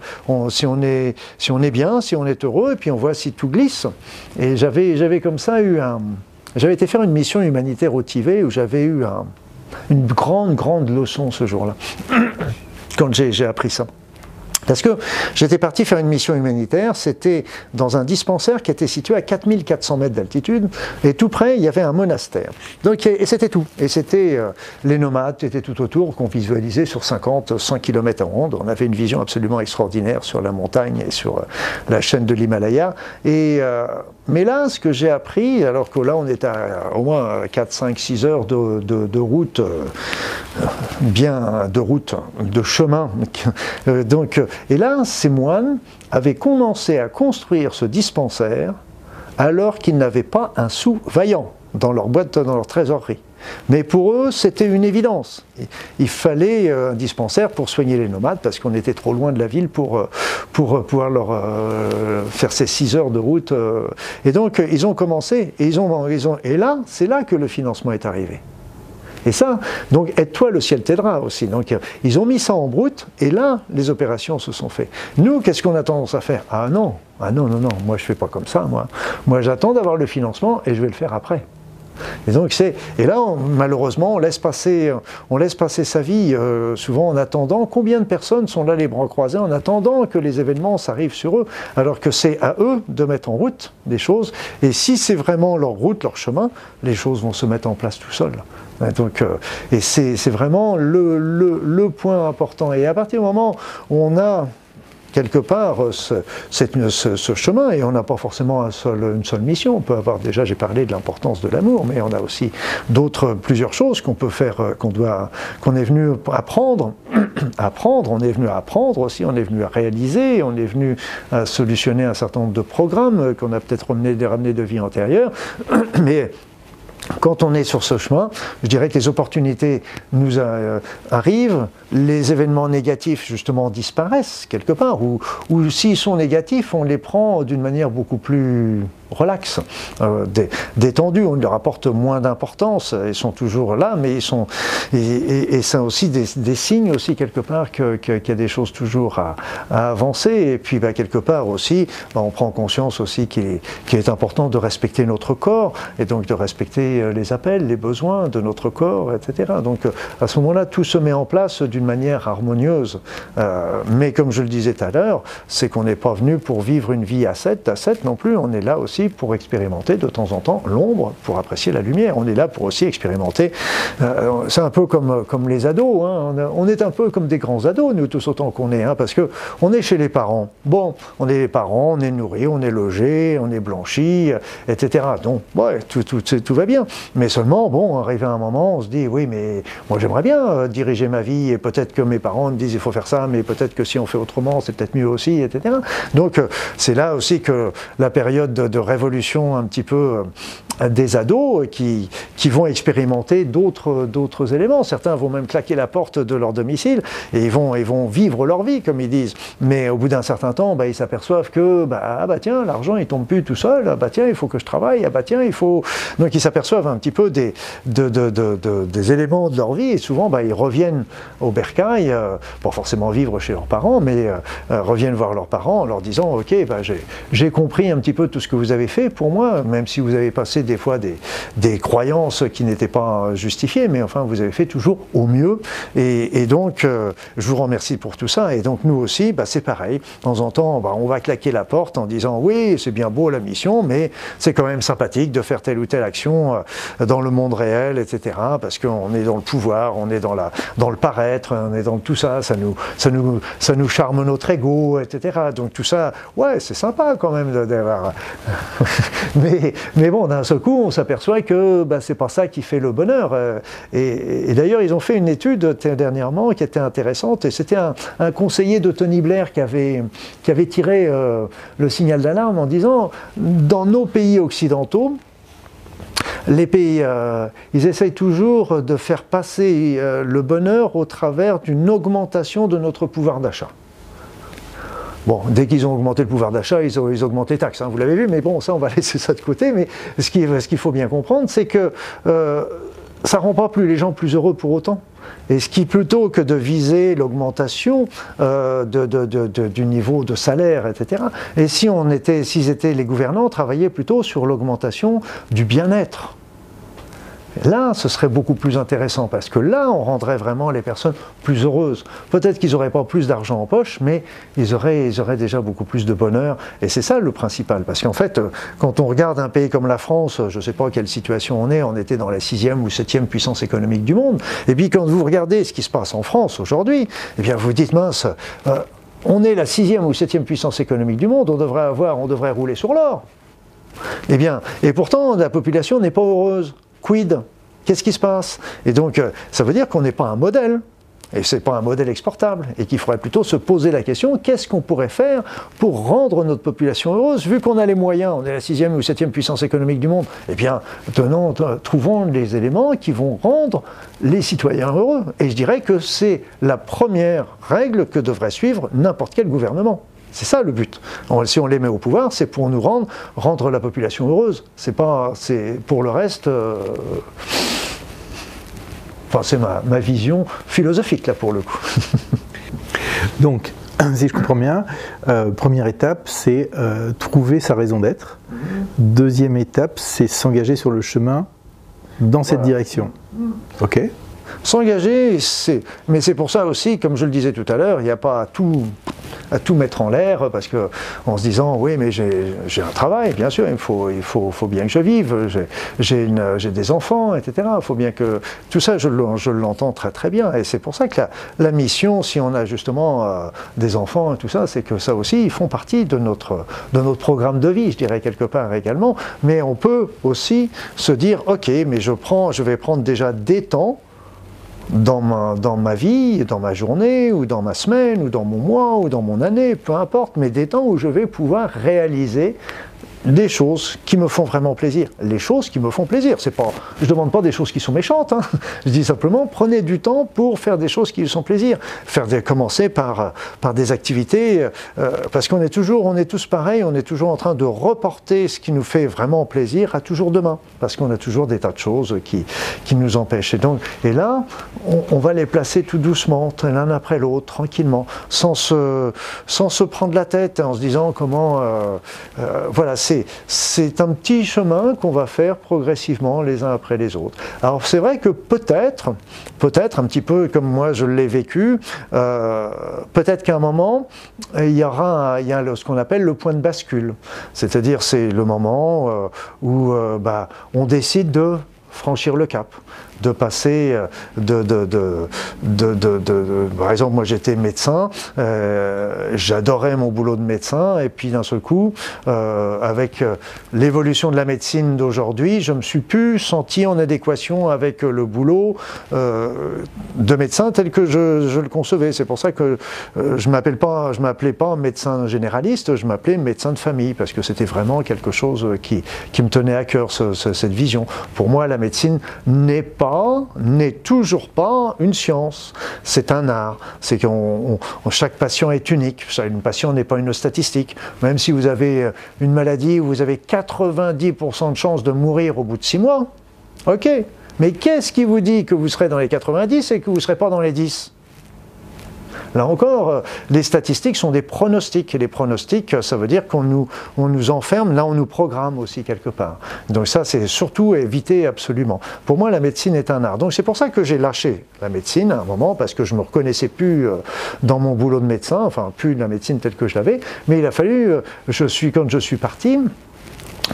si on est, si on est bien, si on est heureux, et puis on voit si tout glisse. Et j'avais, j'avais comme ça eu un j'avais été faire une mission humanitaire au Tibet où j'avais eu une grande, grande leçon ce jour-là, [COUGHS] quand j'ai appris ça. Parce que j'étais parti faire une mission humanitaire, c'était dans un dispensaire qui était situé à 4400 mètres d'altitude, et tout près, il y avait un monastère. Donc, et c'était tout. Et c'était euh, les nomades étaient tout autour, qu'on visualisait sur 50, 100 km en ronde. On avait une vision absolument extraordinaire sur la montagne et sur euh, la chaîne de l'Himalaya. Et, euh, mais là, ce que j'ai appris, alors que là, on est à au moins 4, 5, 6 heures de, de route, bien de route, de chemin. [LAUGHS] Donc, et là, ces moines avaient commencé à construire ce dispensaire alors qu'ils n'avaient pas un sou vaillant dans leur boîte, dans leur trésorerie. Mais pour eux, c'était une évidence. Il fallait euh, un dispensaire pour soigner les nomades parce qu'on était trop loin de la ville pour, euh, pour euh, pouvoir leur faire ces six heures de route. Et donc, ils ont commencé. Et, ils ont, et là, c'est là que le financement est arrivé. Et ça, donc aide-toi, le ciel t'aidera aussi. Donc ils ont mis ça en brut, et là, les opérations se sont faites. Nous, qu'est-ce qu'on a tendance à faire? Ah non, ah non, non, non, moi je fais pas comme ça, moi. Moi j'attends d'avoir le financement et je vais le faire après. Et donc c'est et là malheureusement on laisse passer on laisse passer sa vie euh, souvent en attendant combien de personnes sont là les bras croisés en attendant que les événements s'arrivent sur eux alors que c'est à eux de mettre en route des choses et si c'est vraiment leur route leur chemin les choses vont se mettre en place tout seuls. Donc, euh, et c'est vraiment le, le, point important. Et à partir du moment où on a quelque part ce, ce, chemin et on n'a pas forcément une seule mission. On peut avoir déjà, j'ai parlé de l'importance de l'amour, mais on a aussi d'autres, plusieurs choses qu'on peut faire, euh, qu'on doit, qu'on est venu apprendre, [CLEARS THROAT] apprendre. On est venu apprendre aussi, on est venu à réaliser, on est venu à solutionner un certain nombre de programmes qu'on a peut-être ramené, ramenés de vie antérieure, [CLEARS THROAT] mais quand on est sur ce chemin, je dirais que les opportunités nous euh, arrivent, les événements négatifs justement disparaissent quelque part, ou, s'ils sont négatifs, on les prend d'une manière beaucoup plus relax, euh, détendus. On leur apporte moins d'importance. Ils sont toujours là, mais ils sont. Et, c'est aussi des, signes aussi quelque part qu'il y a des choses toujours à, avancer. Et puis bah, quelque part aussi, bah, on prend conscience aussi qu'il est, important de respecter notre corps et donc de respecter euh, les appels, les besoins de notre corps, etc. Donc euh, à ce moment-là, tout se met en place d'une manière harmonieuse. mais comme je le disais tout à l'heure, c'est qu'on n'est pas venu pour vivre une vie à 7, à 7 non plus. On est là aussi pour expérimenter de temps en temps l'ombre pour apprécier la lumière. On est là pour aussi expérimenter. Euh, c'est un peu comme, comme les ados. Hein. On, est un peu comme des grands ados, nous tous autant qu'on est, hein, parce que on est chez les parents. Bon, on est les parents, on est nourri, on est logé, on est blanchi, etc. Donc, tout, tout, tout, va bien. Mais seulement, bon, arrivé un moment, on se dit, oui, mais moi j'aimerais bien euh, diriger ma vie et peut-être que mes parents me disent il faut faire ça, mais peut-être que si on fait autrement, c'est peut-être mieux aussi, etc. Donc, euh, c'est là aussi que la période de, de révolution un petit peu euh, des ados qui, qui vont expérimenter d'autres éléments. Certains vont même claquer la porte de leur domicile et ils vont, ils vont vivre leur vie, comme ils disent. Mais au bout d'un certain temps, bah, ils s'aperçoivent que, bah, ah bah tiens, l'argent il tombe plus tout seul, ah bah tiens, il faut que je travaille, ah bah tiens, il faut. Donc ils s'aperçoivent un petit peu des, de, de, de, des éléments de leur vie et souvent bah, ils reviennent au bercail, euh, pas forcément vivre chez leurs parents, mais euh, reviennent voir leurs parents en leur disant Ok, bah, j'ai compris un petit peu tout ce que vous avez fait pour moi, même si vous avez passé des fois des, des croyances qui n'étaient pas justifiées, mais enfin vous avez fait toujours au mieux. Et, donc euh, je vous remercie pour tout ça. Et donc nous aussi, bah, c'est pareil. De temps en temps, bah, on va claquer la porte en disant oui, c'est bien beau la mission, mais c'est quand même sympathique de faire telle ou telle action euh, dans le monde réel, etc. Parce qu'on est dans le pouvoir, on est dans, la, dans le paraître, on est dans tout ça, ça nous, ça nous, ça nous charme notre ego, etc. Donc tout ça, ouais, c'est sympa quand même d'avoir [LAUGHS] mais, bon, d'un seul coup, on s'aperçoit que bah, c'est pas ça qui fait le bonheur. Euh, et, d'ailleurs, ils ont fait une étude dernièrement qui était intéressante, et c'était un, conseiller de Tony Blair qui avait, qui avait tiré euh, le signal d'alarme en disant, dans nos pays occidentaux, les pays, euh, ils essayent toujours de faire passer le bonheur au travers d'une augmentation de notre pouvoir d'achat. Bon, dès qu'ils ont augmenté le pouvoir d'achat, ils ont, augmenté les taxes, hein, vous l'avez vu, mais bon, ça, on va [LAUGHS] laisser ça de côté. Mais ce qu'il faut bien comprendre, c'est que euh, ça ne rend pas plus les gens plus heureux pour autant. Et ce qui, plutôt que de viser l'augmentation euh, du niveau de salaire, etc., et si on était, s'ils étaient les gouvernants, travaillaient plutôt sur l'augmentation du bien-être Là, ce serait beaucoup plus intéressant parce que là, on rendrait vraiment les personnes plus heureuses. Peut-être qu'ils n'auraient pas plus d'argent en poche, mais ils auraient, déjà beaucoup plus de bonheur. Et c'est ça le principal. Parce qu'en fait, quand on regarde un pays comme la France, je ne sais pas quelle situation on est, on était dans la sixième ou septième puissance économique du monde. Et puis quand vous regardez ce qui se passe en France aujourd'hui, eh bien vous dites mince. Euh, on est la sixième ou septième puissance économique du monde, on devrait avoir, on devrait rouler sur l'or. Eh bien, et pourtant, la population n'est pas heureuse. Quid? Qu'est-ce qui se passe? Et donc, euh, ça veut dire qu'on n'est pas un modèle. Et ce n'est pas un modèle exportable. Et qu'il faudrait plutôt se poser la question qu'est-ce qu'on pourrait faire pour rendre notre population heureuse Vu qu'on a les moyens, on est la sixième ou septième puissance économique du monde, eh bien, trouvons les éléments qui vont rendre les citoyens heureux. Et je dirais que c'est la première règle que devrait suivre n'importe quel gouvernement. C'est ça le but. si on les met au pouvoir, c'est pour nous rendre, rendre la population heureuse. C'est pas, c'est pour le reste. Euh, enfin, c'est ma, vision philosophique là pour le coup. [LAUGHS] Donc, si je comprends bien, euh, première étape, c'est euh, trouver sa raison d'être. Deuxième étape, c'est s'engager sur le chemin dans cette direction. Ok? S'engager. Mais c'est pour ça aussi, comme je le disais tout à l'heure, il n'y a pas à tout, à tout mettre en l'air, parce que en se disant, oui, mais j'ai un travail, bien sûr, il faut, il faut, faut bien que je vive, j'ai des enfants, etc. Il faut bien que. Tout ça, je l'entends très très bien. Et c'est pour ça que la, mission, si on a justement euh, des enfants et tout ça, c'est que ça aussi, ils font partie de notre, de notre programme de vie, je dirais quelque part également. Mais on peut aussi se dire, ok, mais je, prends, je vais prendre déjà des temps dans ma, dans ma vie, dans ma journée, ou dans ma semaine, ou dans mon mois, ou dans mon année, peu importe, mais des temps où je vais pouvoir réaliser des choses qui me font vraiment plaisir. Les choses qui me font plaisir. C'est pas, je ne demande pas des choses qui sont méchantes. Hein. Je dis simplement, prenez du temps pour faire des choses qui vous sont plaisir. Faire commencer par, par des activités, euh, parce qu'on est toujours, on est tous pareils, on est toujours en train de reporter ce qui nous fait vraiment plaisir à toujours demain, parce qu'on a toujours des tas de choses qui, qui nous empêchent. Et, donc, et là, on, va les placer tout doucement, l'un après l'autre, tranquillement, sans se, sans se prendre la tête, en se disant comment... Euh, euh, voilà, c'est un petit chemin qu'on va faire progressivement les uns après les autres. Alors c'est vrai que peut-être, peut-être un petit peu comme moi je l'ai vécu, euh, peut-être qu'à un moment, il y aura a ce qu'on appelle le point de bascule. C'est-à-dire c'est le moment euh, où euh, bah, on décide de franchir le cap de passer euh, de, de, de, par exemple moi j'étais médecin euh, j'adorais mon boulot de médecin et puis d'un seul coup euh, avec l'évolution de la médecine d'aujourd'hui je me suis plus senti en adéquation avec le boulot de médecin tel que je, le concevais. C'est pour ça que je m'appelle pas je m'appelais pas médecin généraliste je m'appelais médecin de famille parce que c'était vraiment quelque chose qui, qui me tenait à cœur cette vision. Pour moi la médecine n'est pas n'est toujours pas une science, c'est un art. C'est que chaque patient est unique. Une patient n'est pas une statistique. Même si vous avez une maladie où vous avez 90% de chances de mourir au bout de 6 mois, ok. Mais qu'est-ce qui vous dit que vous serez dans les 90 et que vous ne serez pas dans les 10 Là encore, euh, les statistiques sont des pronostics. Et les pronostics, ça veut dire qu'on nous, on nous enferme, là on nous programme aussi quelque part. Donc ça, c'est surtout éviter absolument. Pour moi, la médecine est un art. Donc c'est pour ça que j'ai lâché la médecine à un moment, parce que je ne me reconnaissais plus euh, dans mon boulot de médecin, enfin plus de la médecine telle que je l'avais. Mais il a fallu, euh, je suis, quand je suis parti,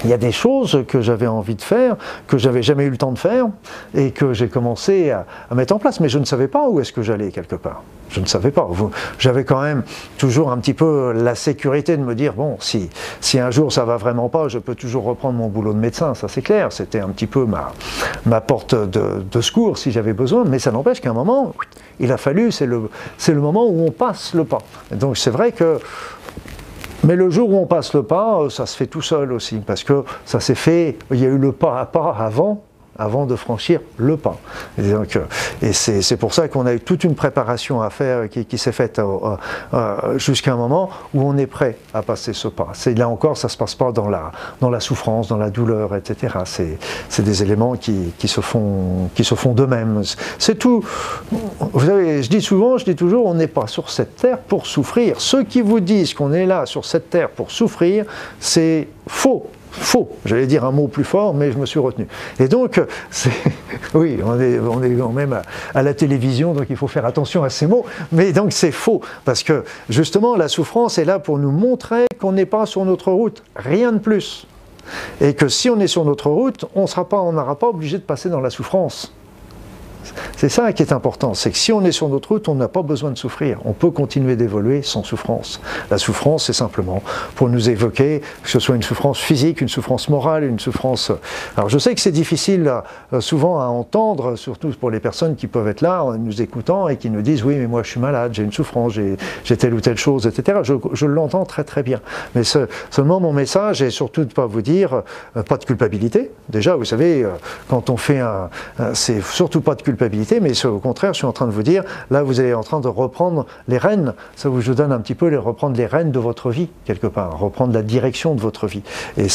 il y a des choses que j'avais envie de faire, que j'avais jamais eu le temps de faire, et que j'ai commencé à, mettre en place, mais je ne savais pas où est-ce que j'allais quelque part. Je ne savais pas. J'avais quand même toujours un petit peu la sécurité de me dire, bon, si, si un jour ça va vraiment pas, je peux toujours reprendre mon boulot de médecin, ça c'est clair. C'était un petit peu ma, ma porte de, secours si j'avais besoin, mais ça n'empêche qu'à un moment, il a fallu, c'est le, le moment où on passe le pas. donc c'est vrai que mais le jour où on passe le pas, euh, ça se fait tout seul aussi, parce que ça s'est fait, il y a eu le pas à pas avant, avant de franchir le pas. Et, donc, euh, et c'est, pour ça qu'on a eu toute une préparation à faire qui, qui s'est faite euh, euh, jusqu'à un moment où on est prêt à passer ce pas. Là encore, ça ne se passe pas dans la, dans la souffrance, dans la douleur, etc. C'est, c'est des éléments qui, qui, se font, qui se font d'eux-mêmes. C'est tout. Vous savez, je dis souvent, je dis toujours, on n'est pas sur cette terre pour souffrir. Ceux qui vous disent qu'on est là sur cette terre pour souffrir, c'est faux faux. J'allais dire un mot plus fort, mais je me suis retenu. Et donc, [LAUGHS] oui, on est, quand même à, la télévision, donc il faut faire attention à ces mots. Mais donc c'est faux, parce que justement, la souffrance est là pour nous montrer qu'on n'est pas sur notre route, rien de plus. Et que si on est sur notre route, on n'aura pas obligé de passer dans la souffrance. C'est ça qui est important, c'est que si on est sur notre route, on n'a pas besoin de souffrir. On peut continuer d'évoluer sans souffrance. La souffrance, c'est simplement pour nous évoquer, que ce soit une souffrance physique, une souffrance morale, une souffrance... Alors je sais que c'est difficile euh, souvent à entendre, surtout pour les personnes qui peuvent être là, en nous écoutant et qui nous disent, oui, mais moi je suis malade, j'ai une souffrance, j'ai telle ou telle chose, etc. Je, l'entends très très bien. Mais seulement mon message est surtout de ne pas vous dire, euh, pas de culpabilité. Déjà, vous savez, euh, quand on fait un... c'est surtout pas de culpabilité mais au contraire, je suis en train de vous dire, là, vous êtes en train de reprendre les rênes. Ça vous donne un petit peu les reprendre les rênes de votre vie, quelque part, reprendre la direction de votre vie. Et,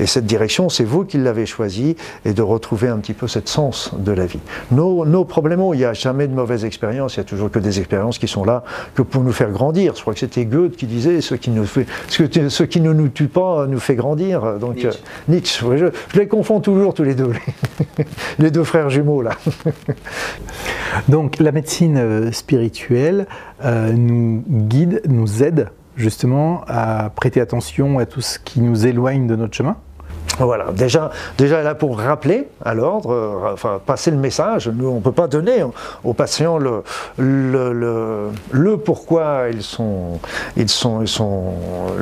et cette direction, c'est vous qui l'avez choisie, et de retrouver un petit peu cette sens de la vie. Nos, nos problèmes, il n'y a jamais de mauvaises expériences, il y a toujours que des expériences qui sont là que pour nous faire grandir. Je crois que c'était Goethe qui disait, ce qui, nous fait, ce, qui ne nous tue pas nous fait grandir. Donc, Nietzsche. Euh, Nietzsche je, je, les confonds toujours tous les deux, les [LAUGHS] deux frères jumeaux là. [LAUGHS] [LAUGHS] Donc la médecine euh, spirituelle euh, nous guide, nous aide justement à prêter attention à tout ce qui nous éloigne de notre chemin Voilà, déjà, déjà là pour rappeler à l'ordre, euh, enfin passer le message, nous on ne peut pas donner aux patients le, le, pourquoi ils sont, ils sont, ils sont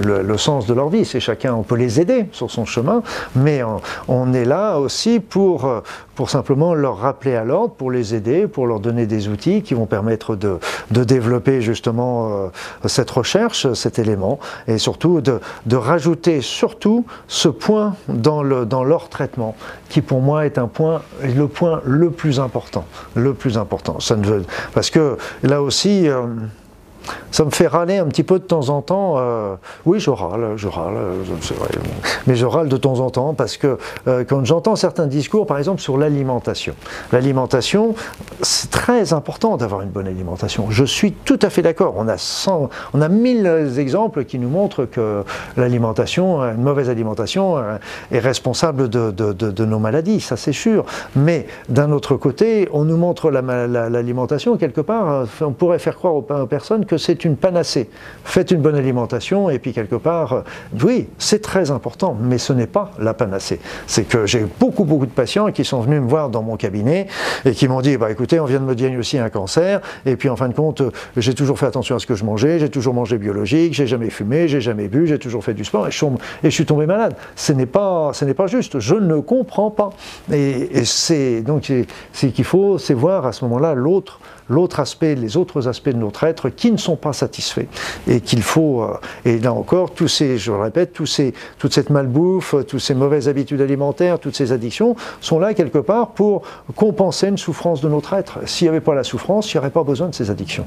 le, sens de leur vie, c'est chacun, on peut les aider sur son chemin, mais on, est là aussi pour, pour simplement leur rappeler à l'ordre, pour les aider, pour leur donner des outils qui vont permettre de, de développer justement euh, cette recherche, cet élément, et surtout de, de rajouter surtout ce point dans, le, dans leur traitement, qui pour moi est un point, le point le plus important, le plus important. Ça ne veut, parce que là aussi, euh, ça me fait râler un petit peu de temps en temps. Euh, oui, je râle, je râle, vrai. Mais je râle de temps en temps parce que euh, quand j'entends certains discours, par exemple, sur l'alimentation. L'alimentation, c'est très important d'avoir une bonne alimentation. Je suis tout à fait d'accord. On a on a mille exemples qui nous montrent que l'alimentation, une mauvaise alimentation, euh, est responsable de, nos maladies, ça c'est sûr. Mais d'un autre côté, on nous montre l'alimentation quelque part. On pourrait faire croire aux personnes que c'est une panacée. Faites une bonne alimentation et puis quelque part, euh, oui, c'est très important, mais ce n'est pas la panacée. C'est que j'ai beaucoup, beaucoup de patients qui sont venus me voir dans mon cabinet et qui m'ont dit, bah écoutez, on vient de me diagnostiquer un cancer et puis en fin de compte, euh, j'ai toujours fait attention à ce que je mangeais, j'ai toujours mangé biologique, j'ai jamais fumé, j'ai jamais bu, j'ai toujours fait du sport et je, suis tombé malade. Ce n'est pas, ce pas juste. Je ne comprends pas. Et, donc c'est qu'il faut, c'est voir à ce moment-là l'autre l'autre aspect, les autres aspects de notre être qui ne sont pas satisfaits et qu'il faut, euh, et là encore, tous ces, je le répète, tous ces, toute cette malbouffe, toutes ces mauvaises habitudes alimentaires, toutes ces addictions sont là quelque part pour compenser une souffrance de notre être. S'il n'y avait pas la souffrance, il n'y aurait pas besoin de ces addictions.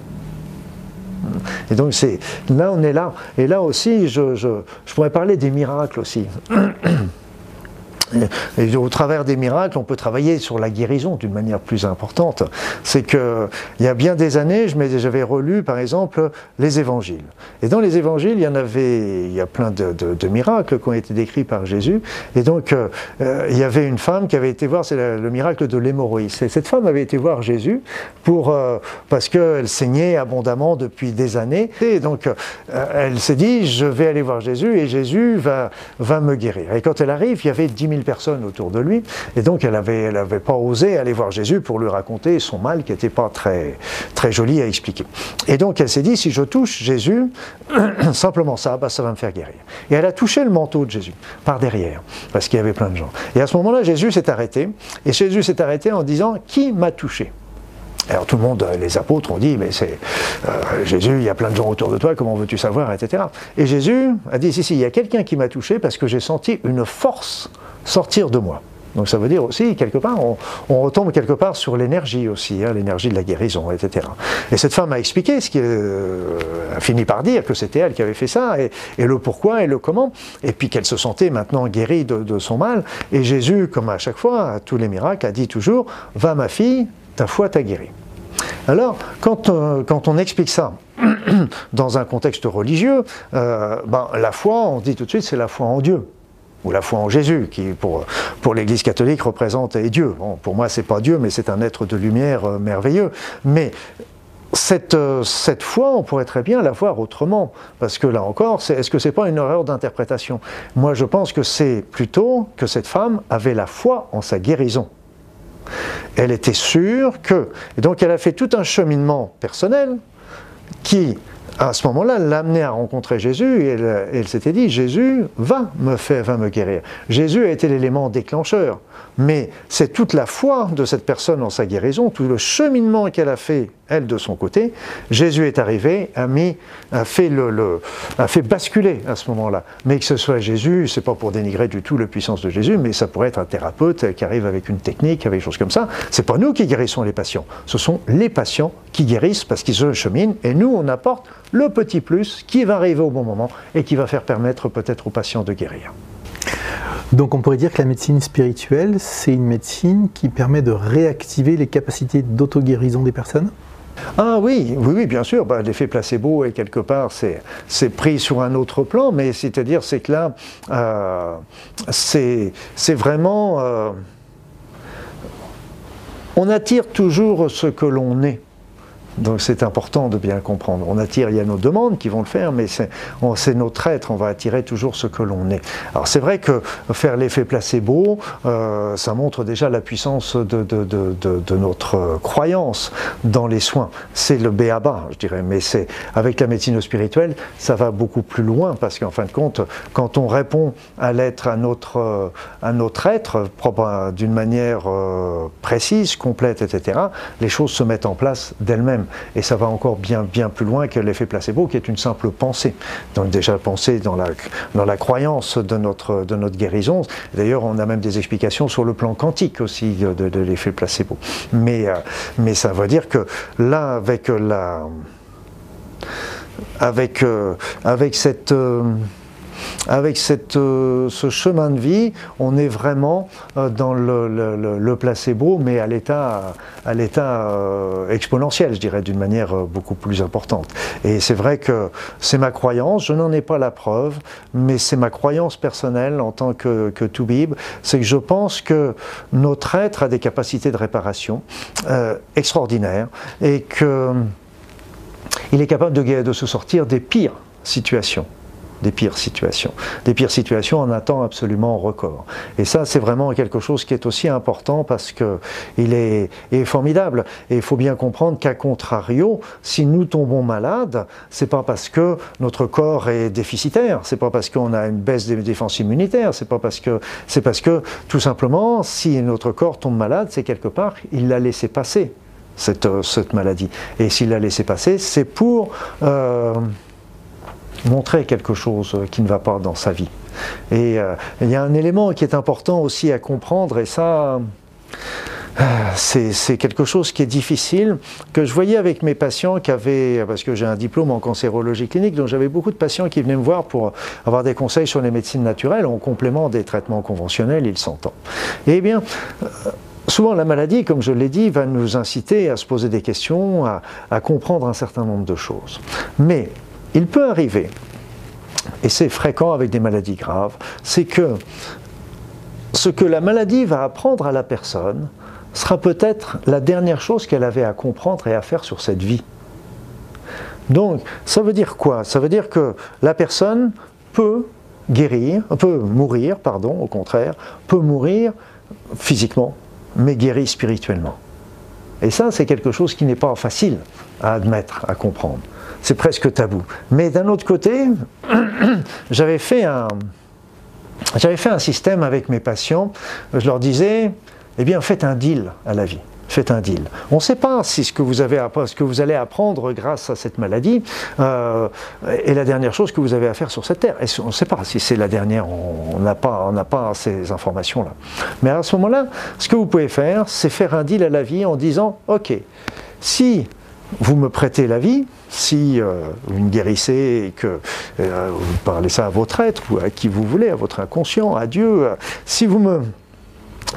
Et donc c'est là on est là. Et là aussi, je, je pourrais parler des miracles aussi. [CLEARS THROAT] Et au travers des miracles, on peut travailler sur la guérison d'une manière plus importante. C'est que il y a bien des années, j'avais relu par exemple les évangiles. Et dans les évangiles, il y en avait, il y a plein de, miracles qui ont été décrits par Jésus. Et donc, euh, euh, il y avait une femme qui avait été voir, c'est le, miracle de l'hémorroïde. Cette femme avait été voir Jésus pour, euh, parce qu'elle saignait abondamment depuis des années. Et donc, elle s'est dit, je vais aller voir Jésus et Jésus va, va me guérir. Et quand elle arrive, il y avait 10 000 personnes autour de lui. Et donc, elle n'avait elle avait pas osé aller voir Jésus pour lui raconter son mal qui n'était pas très, très joli à expliquer. Et donc, elle s'est dit, si je touche Jésus, [CLEARS THROAT] simplement ça, bah, ça va me faire guérir. Et elle a touché le manteau de Jésus, par derrière, parce qu'il y avait plein de gens. Et à ce moment-là, Jésus s'est arrêté. Et Jésus s'est arrêté en disant, qui m'a touché? Alors tout le monde, les apôtres ont dit, mais c'est euh, Jésus, il y a plein de gens autour de toi, comment veux-tu savoir, etc. Et Jésus a dit, si, si, il y a quelqu'un qui m'a touché parce que j'ai senti une force sortir de moi. Donc ça veut dire aussi, quelque part, on, retombe quelque part sur l'énergie aussi, hein, l'énergie de la guérison, etc. Et cette femme a expliqué, ce qui euh, a fini par dire que c'était elle qui avait fait ça, et, le pourquoi et le comment, et puis qu'elle se sentait maintenant guérie de, son mal. Et Jésus, comme à chaque fois, à tous les miracles, a dit toujours, va ma fille, ta foi t'a guérie. Alors, quand, euh, quand on explique ça, [CLEARS THROAT] dans un contexte religieux, euh, ben, la foi, on dit tout de suite, c'est la foi en Dieu ou la foi en Jésus, qui pour, pour l'Église catholique représente Dieu. Bon, pour moi, c'est pas Dieu, mais c'est un être de lumière euh, merveilleux. Mais cette, euh, cette foi, on pourrait très bien la voir autrement, parce que là encore, est-ce que c'est pas une erreur d'interprétation? Moi, je pense que c'est plutôt que cette femme avait la foi en sa guérison. Elle était sûre que, et donc elle a fait tout un cheminement personnel qui à ce moment-là, l'amener à rencontrer Jésus et elle, s'était dit Jésus va me faire, va me guérir. Jésus a été l'élément déclencheur, mais c'est toute la foi de cette personne en sa guérison, tout le cheminement qu'elle a fait elle de son côté. Jésus est arrivé, a mis, a fait le, a fait basculer à ce moment-là. Mais que ce soit Jésus, c'est pas pour dénigrer du tout la puissance de Jésus, mais ça pourrait être un thérapeute qui arrive avec une technique, avec des choses comme ça. C'est pas nous qui guérissons les patients, ce sont les patients qui guérissent parce qu'ils se cheminent, et nous on apporte le petit plus qui va arriver au bon moment et qui va faire permettre peut-être aux patients de guérir. Donc on pourrait dire que la médecine spirituelle, c'est une médecine qui permet de réactiver les capacités d'auto-guérison des personnes? Ah oui, oui, oui, bien sûr. Bah, L'effet placebo est quelque part, c'est pris sur un autre plan, mais c'est-à-dire, c'est que là, euh, c'est vraiment. Euh, on attire toujours ce que l'on est. Donc c'est important de bien comprendre. On attire, il y a nos demandes qui vont le faire, mais c'est notre être, on va attirer toujours ce que l'on est. Alors c'est vrai que faire l'effet placebo, euh, ça montre déjà la puissance de, de, notre croyance dans les soins. C'est le béaba, je dirais, mais c'est avec la médecine spirituelle, ça va beaucoup plus loin, parce qu'en fin de compte, quand on répond à l'être, à notre, à notre être, d'une manière euh, précise, complète, etc., les choses se mettent en place d'elles-mêmes. Et ça va encore bien, bien plus loin que l'effet placebo, qui est une simple pensée. Donc déjà pensée dans la, dans la croyance de notre, de notre guérison. D'ailleurs, on a même des explications sur le plan quantique aussi de, l'effet placebo. Mais, euh, mais ça veut dire que là, avec la... Avec, euh, avec cette... Avec euh, ce chemin de vie, on est vraiment euh, dans le, placebo, mais à l'état, euh, exponentiel, je dirais, d'une manière beaucoup plus importante. Et c'est vrai que c'est ma croyance, je n'en ai pas la preuve, mais c'est ma croyance personnelle en tant que, Toubib, c'est que je pense que notre être a des capacités de réparation extraordinaires et qu'il est capable de se sortir des pires situations des pires situations. Des pires situations en un temps absolument record. Et ça, c'est vraiment quelque chose qui est aussi important parce qu'il est, est, formidable. Et il faut bien comprendre qu'à contrario, si nous tombons malades, c'est pas parce que notre corps est déficitaire, c'est pas parce qu'on a une baisse des défenses immunitaires, c'est pas parce que, c'est parce que, tout simplement, si notre corps tombe malade, c'est quelque part, il l'a laissé passer. Cette, cette maladie. Et s'il l'a laissé passer, c'est pour euh, montrer quelque chose qui ne va pas dans sa vie. Et euh, il y a un élément qui est important aussi à comprendre, et ça, euh, c'est quelque chose qui est difficile, que je voyais avec mes patients qui avaient, parce que j'ai un diplôme en cancérologie clinique, donc j'avais beaucoup de patients qui venaient me voir pour avoir des conseils sur les médecines naturelles en complément des traitements conventionnels, il s'entend. Eh bien, euh, souvent la maladie, comme je l'ai dit, va nous inciter à se poser des questions, à, à comprendre un certain nombre de choses. Mais il peut arriver, et c'est fréquent avec des maladies graves, c'est que ce que la maladie va apprendre à la personne sera peut-être la dernière chose qu'elle avait à comprendre et à faire sur cette vie. Donc, ça veut dire quoi? Ça veut dire que la personne peut guérir, peut mourir, pardon, au contraire, peut mourir physiquement, mais guérir spirituellement. Et ça, c'est quelque chose qui n'est pas facile à admettre, à comprendre c'est presque tabou. Mais d'un autre côté, [CLEARS THROAT] j'avais fait un, j'avais fait un système avec mes patients. Je leur disais, eh bien, faites un deal à la vie. Faites un deal. On ne sait pas si ce que vous avez ce que vous allez apprendre grâce à cette maladie euh, est la dernière chose que vous avez à faire sur cette terre. Et on ne sait pas si c'est la dernière. On n'a pas, on pas ces informations-là. Mais à ce moment-là, ce que vous pouvez faire, c'est faire un deal à la vie en disant, ok, si vous me prêtez la vie, si euh, vous me guérissez et que euh, vous parlez ça à votre être ou à qui vous voulez, à votre inconscient, à Dieu, euh, si vous me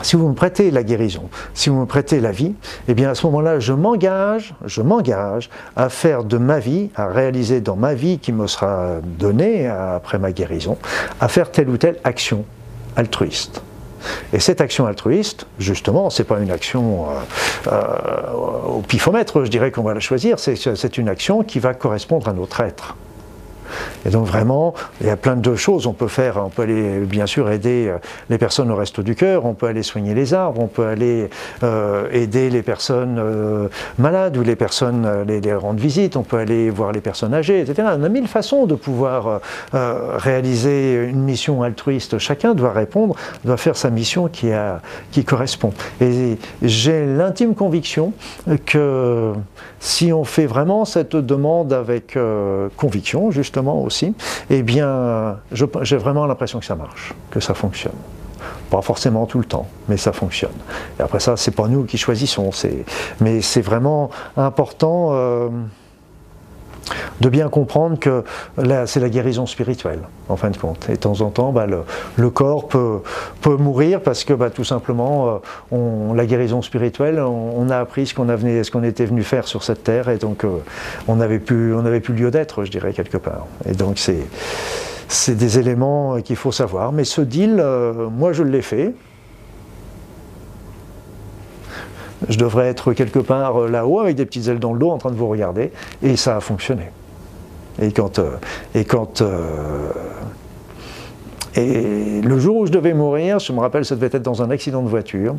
si vous me prêtez la guérison, si vous me prêtez la vie, eh bien à ce moment-là, je m'engage, je m'engage à faire de ma vie, à réaliser dans ma vie qui me sera donnée après ma guérison, à faire telle ou telle action altruiste. Et cette action altruiste, justement, c'est pas une action euh, euh, au pifomètre, je dirais qu'on va la choisir, c'est une action qui va correspondre à notre être. Et donc vraiment, il y a plein de choses. On peut faire, on peut aller bien sûr aider euh, les personnes au resto du cœur, on peut aller soigner les arbres, on peut aller euh, aider les personnes euh, malades ou les personnes, les, rendre visite, on peut aller voir les personnes âgées, etc. On a mille façons de pouvoir réaliser une mission altruiste. Chacun doit répondre, doit faire sa mission qui, a, qui correspond. Et j'ai l'intime conviction que si on fait vraiment cette demande avec conviction, justement, aussi, eh bien, j'ai vraiment l'impression que ça marche, que ça fonctionne. Pas forcément tout le temps, mais ça fonctionne. Et après ça, c'est pas nous qui choisissons, mais c'est vraiment important. Euh, de bien comprendre que c'est la guérison spirituelle, en fin de compte. Et de temps en temps, bah, le, corps peut, mourir parce que bah, tout simplement, euh, on, la guérison spirituelle, on, a appris ce qu'on était venu faire sur cette terre, et donc euh, on n'avait plus, plus lieu d'être, je dirais, quelque part. Et donc c'est des éléments qu'il faut savoir. Mais ce deal, euh, moi je l'ai fait. Je devrais être quelque part là-haut avec des petites ailes dans le dos en train de vous regarder. Et ça a fonctionné. Et quand, et quand et le jour où je devais mourir, je me rappelle, ça devait être dans un accident de voiture.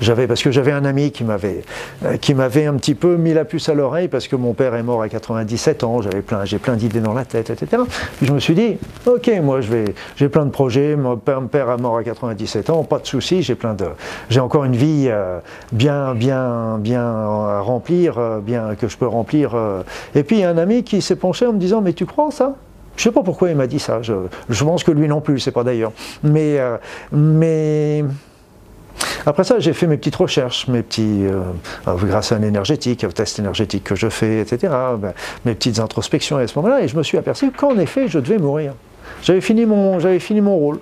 J'avais, parce que j'avais un ami qui m'avait, euh, qui m'avait un petit peu mis la puce à l'oreille parce que mon père est mort à 97 ans, j'avais plein, j'ai plein d'idées dans la tête, etc. Puis je me suis dit, ok, moi je vais, j'ai plein de projets, mon père, est mort à 97 ans, pas de souci, j'ai plein de, j'ai encore une vie euh, bien, bien, bien à remplir, euh, bien que je peux remplir. Et puis un ami qui s'est penché en me disant, mais tu crois ça? Je sais pas pourquoi il m'a dit ça. Je, je, pense que lui non plus, c'est pas d'ailleurs. Mais, mais après ça, j'ai fait mes petites recherches, mes petits, euh, grâce à un énergétique, au test énergétique que je fais, etc., ben, mes petites introspections à ce moment-là, et je me suis aperçu qu'en effet, je devais mourir. J'avais fini fini mon rôle.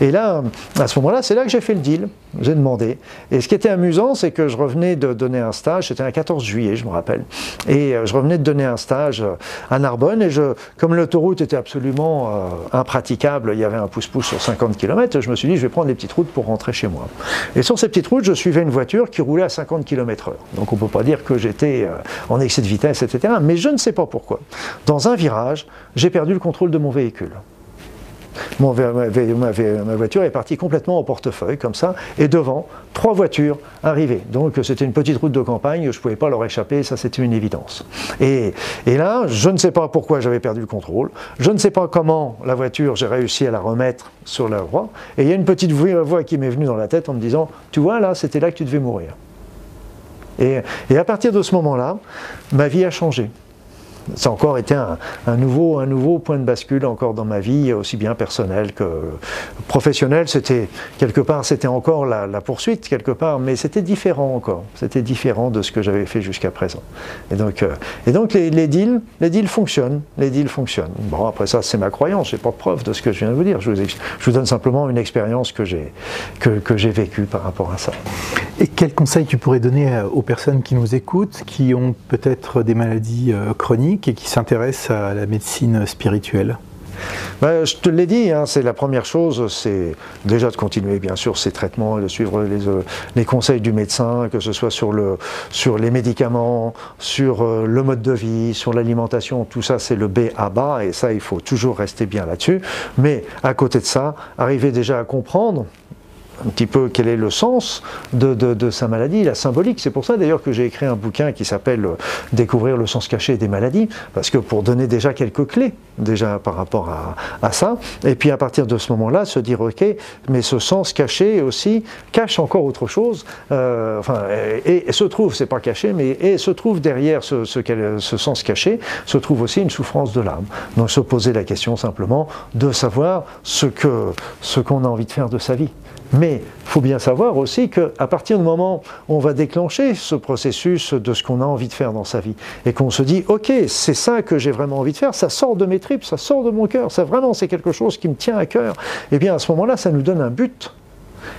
Et là, à ce moment-là, c'est là que j'ai fait le deal. J'ai demandé. Et ce qui était amusant, c'est que je revenais de donner un stage, c'était un 14 juillet, je me rappelle. Et euh, je revenais de donner un stage euh, à Narbonne. Et comme l'autoroute était absolument euh, impraticable, il y avait un pouce-pouce sur 50 km, je me suis dit, je vais prendre des petites routes pour rentrer chez moi. Et sur ces petites routes, je suivais une voiture qui roulait à 50 km/h. Donc on ne peut pas dire que j'étais en excès de vitesse, etc. Mais je ne sais pas pourquoi. Dans un virage, j'ai perdu le contrôle de mon véhicule ma, voiture est partie complètement au portefeuille, comme ça, et devant, trois voitures arrivaient. Donc c'était une petite route de campagne, je ne pouvais pas leur échapper, ça c'était une évidence. Et, là, je ne sais pas pourquoi j'avais perdu le contrôle, je ne sais pas comment la voiture, j'ai réussi à la remettre sur la voie, et il y a une petite voix qui m'est venue dans la tête en me disant, tu vois là, c'était là que tu devais mourir. Et, et à partir de ce moment-là, ma vie a changé ça a encore été un, nouveau, point de bascule encore dans ma vie, aussi bien personnelle que professionnelle. C'était quelque part, c'était encore la, poursuite quelque part, mais c'était différent encore. C'était différent de ce que j'avais fait jusqu'à présent. Et donc, euh, les, deals, fonctionnent, les deals fonctionnent. Bon, après ça, c'est ma croyance. J'ai pas de preuve de ce que je viens de vous dire. Je vous, donne simplement une expérience que j'ai vécue par rapport à ça. Et quel conseil tu pourrais donner euh, aux personnes qui nous écoutent, qui ont peut-être des maladies euh, et qui s'intéressent à la médecine spirituelle ben, je te l'ai dit, hein, c'est la première chose, c'est déjà de continuer bien sûr ces traitements, de suivre les, euh, les, conseils du médecin, que ce soit sur, le, sur les médicaments, sur le mode de vie, sur l'alimentation, tout ça c'est le B à bas et ça il faut toujours rester bien là-dessus. Mais à côté de ça, arriver déjà à comprendre un petit peu quel est le sens de, sa maladie, la symbolique. C'est pour ça d'ailleurs que j'ai écrit un bouquin qui s'appelle euh, Découvrir le sens caché des maladies, parce que pour donner déjà quelques clés déjà par rapport à, ça, et puis à partir de ce moment-là, se dire ok, mais ce sens caché aussi cache encore autre chose, euh, enfin, et, se trouve, c'est pas caché, mais et se trouve derrière ce, ce, sens caché, se trouve aussi une souffrance de l'âme. Donc se poser la question simplement de savoir ce que ce qu'on a envie de faire de sa vie. Mais il faut bien savoir aussi qu'à partir du moment où on va déclencher ce processus de ce qu'on a envie de faire dans sa vie, et qu'on se dit, ok, c'est ça que j'ai vraiment envie de faire, ça sort de mes tripes, ça sort de mon cœur, ça vraiment c'est quelque chose qui me tient à cœur, et eh bien à ce moment-là, ça nous donne un but.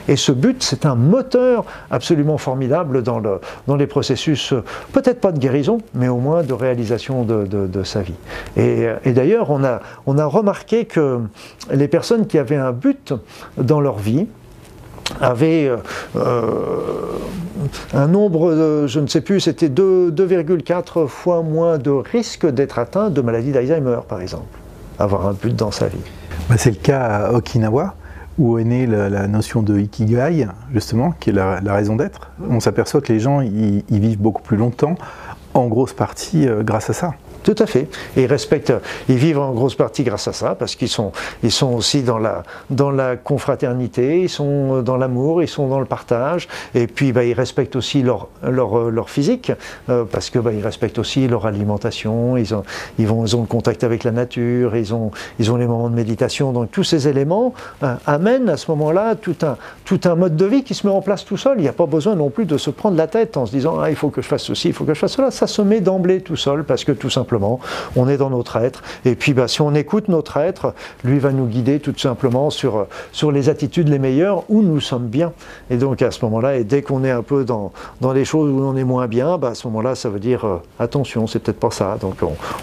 Et ce but, c'est un moteur absolument formidable dans, le, dans les processus, peut-être pas de guérison, mais au moins de réalisation de, sa vie. Et, et d'ailleurs, on a, on a remarqué que les personnes qui avaient un but dans leur vie, avait euh, euh, un nombre, je ne sais plus, c'était 2,4 fois moins de risque d'être atteint de maladie d'Alzheimer, par exemple, avoir un but dans sa vie. Bah, c'est le cas à Okinawa, où est née la, notion de ikigai, justement, qui est la, raison d'être. On s'aperçoit que les gens, ils vivent beaucoup plus longtemps, en grosse partie euh, grâce à ça. Tout à fait. Ils respectent, ils vivent en grosse partie grâce à ça, parce qu'ils sont, ils sont aussi dans la, dans la confraternité, ils sont dans l'amour, ils sont dans le partage, et puis bah, ils respectent aussi leur, leur, leur physique, euh, parce que bah, respectent aussi leur alimentation, ils ont, ils, vont, ils ont le contact avec la nature, ils ont, ils ont les moments de méditation, donc tous ces éléments euh, amènent à ce moment-là tout un, tout un mode de vie qui se met en place tout seul. Il n'y a pas besoin non plus de se prendre la tête en se disant ah, il faut que je fasse ceci, il faut que je fasse cela. Ça se met d'emblée tout seul, parce que tout simplement On est dans notre être. Et puis, bah, si on écoute notre être, lui va nous guider tout simplement sur, sur les attitudes les meilleures où nous sommes bien. Et donc, à ce moment-là, et dès qu'on est un peu dans, dans les choses où on est moins bien, bah, à ce moment-là, ça veut dire euh, attention, c'est peut-être pas ça. Donc,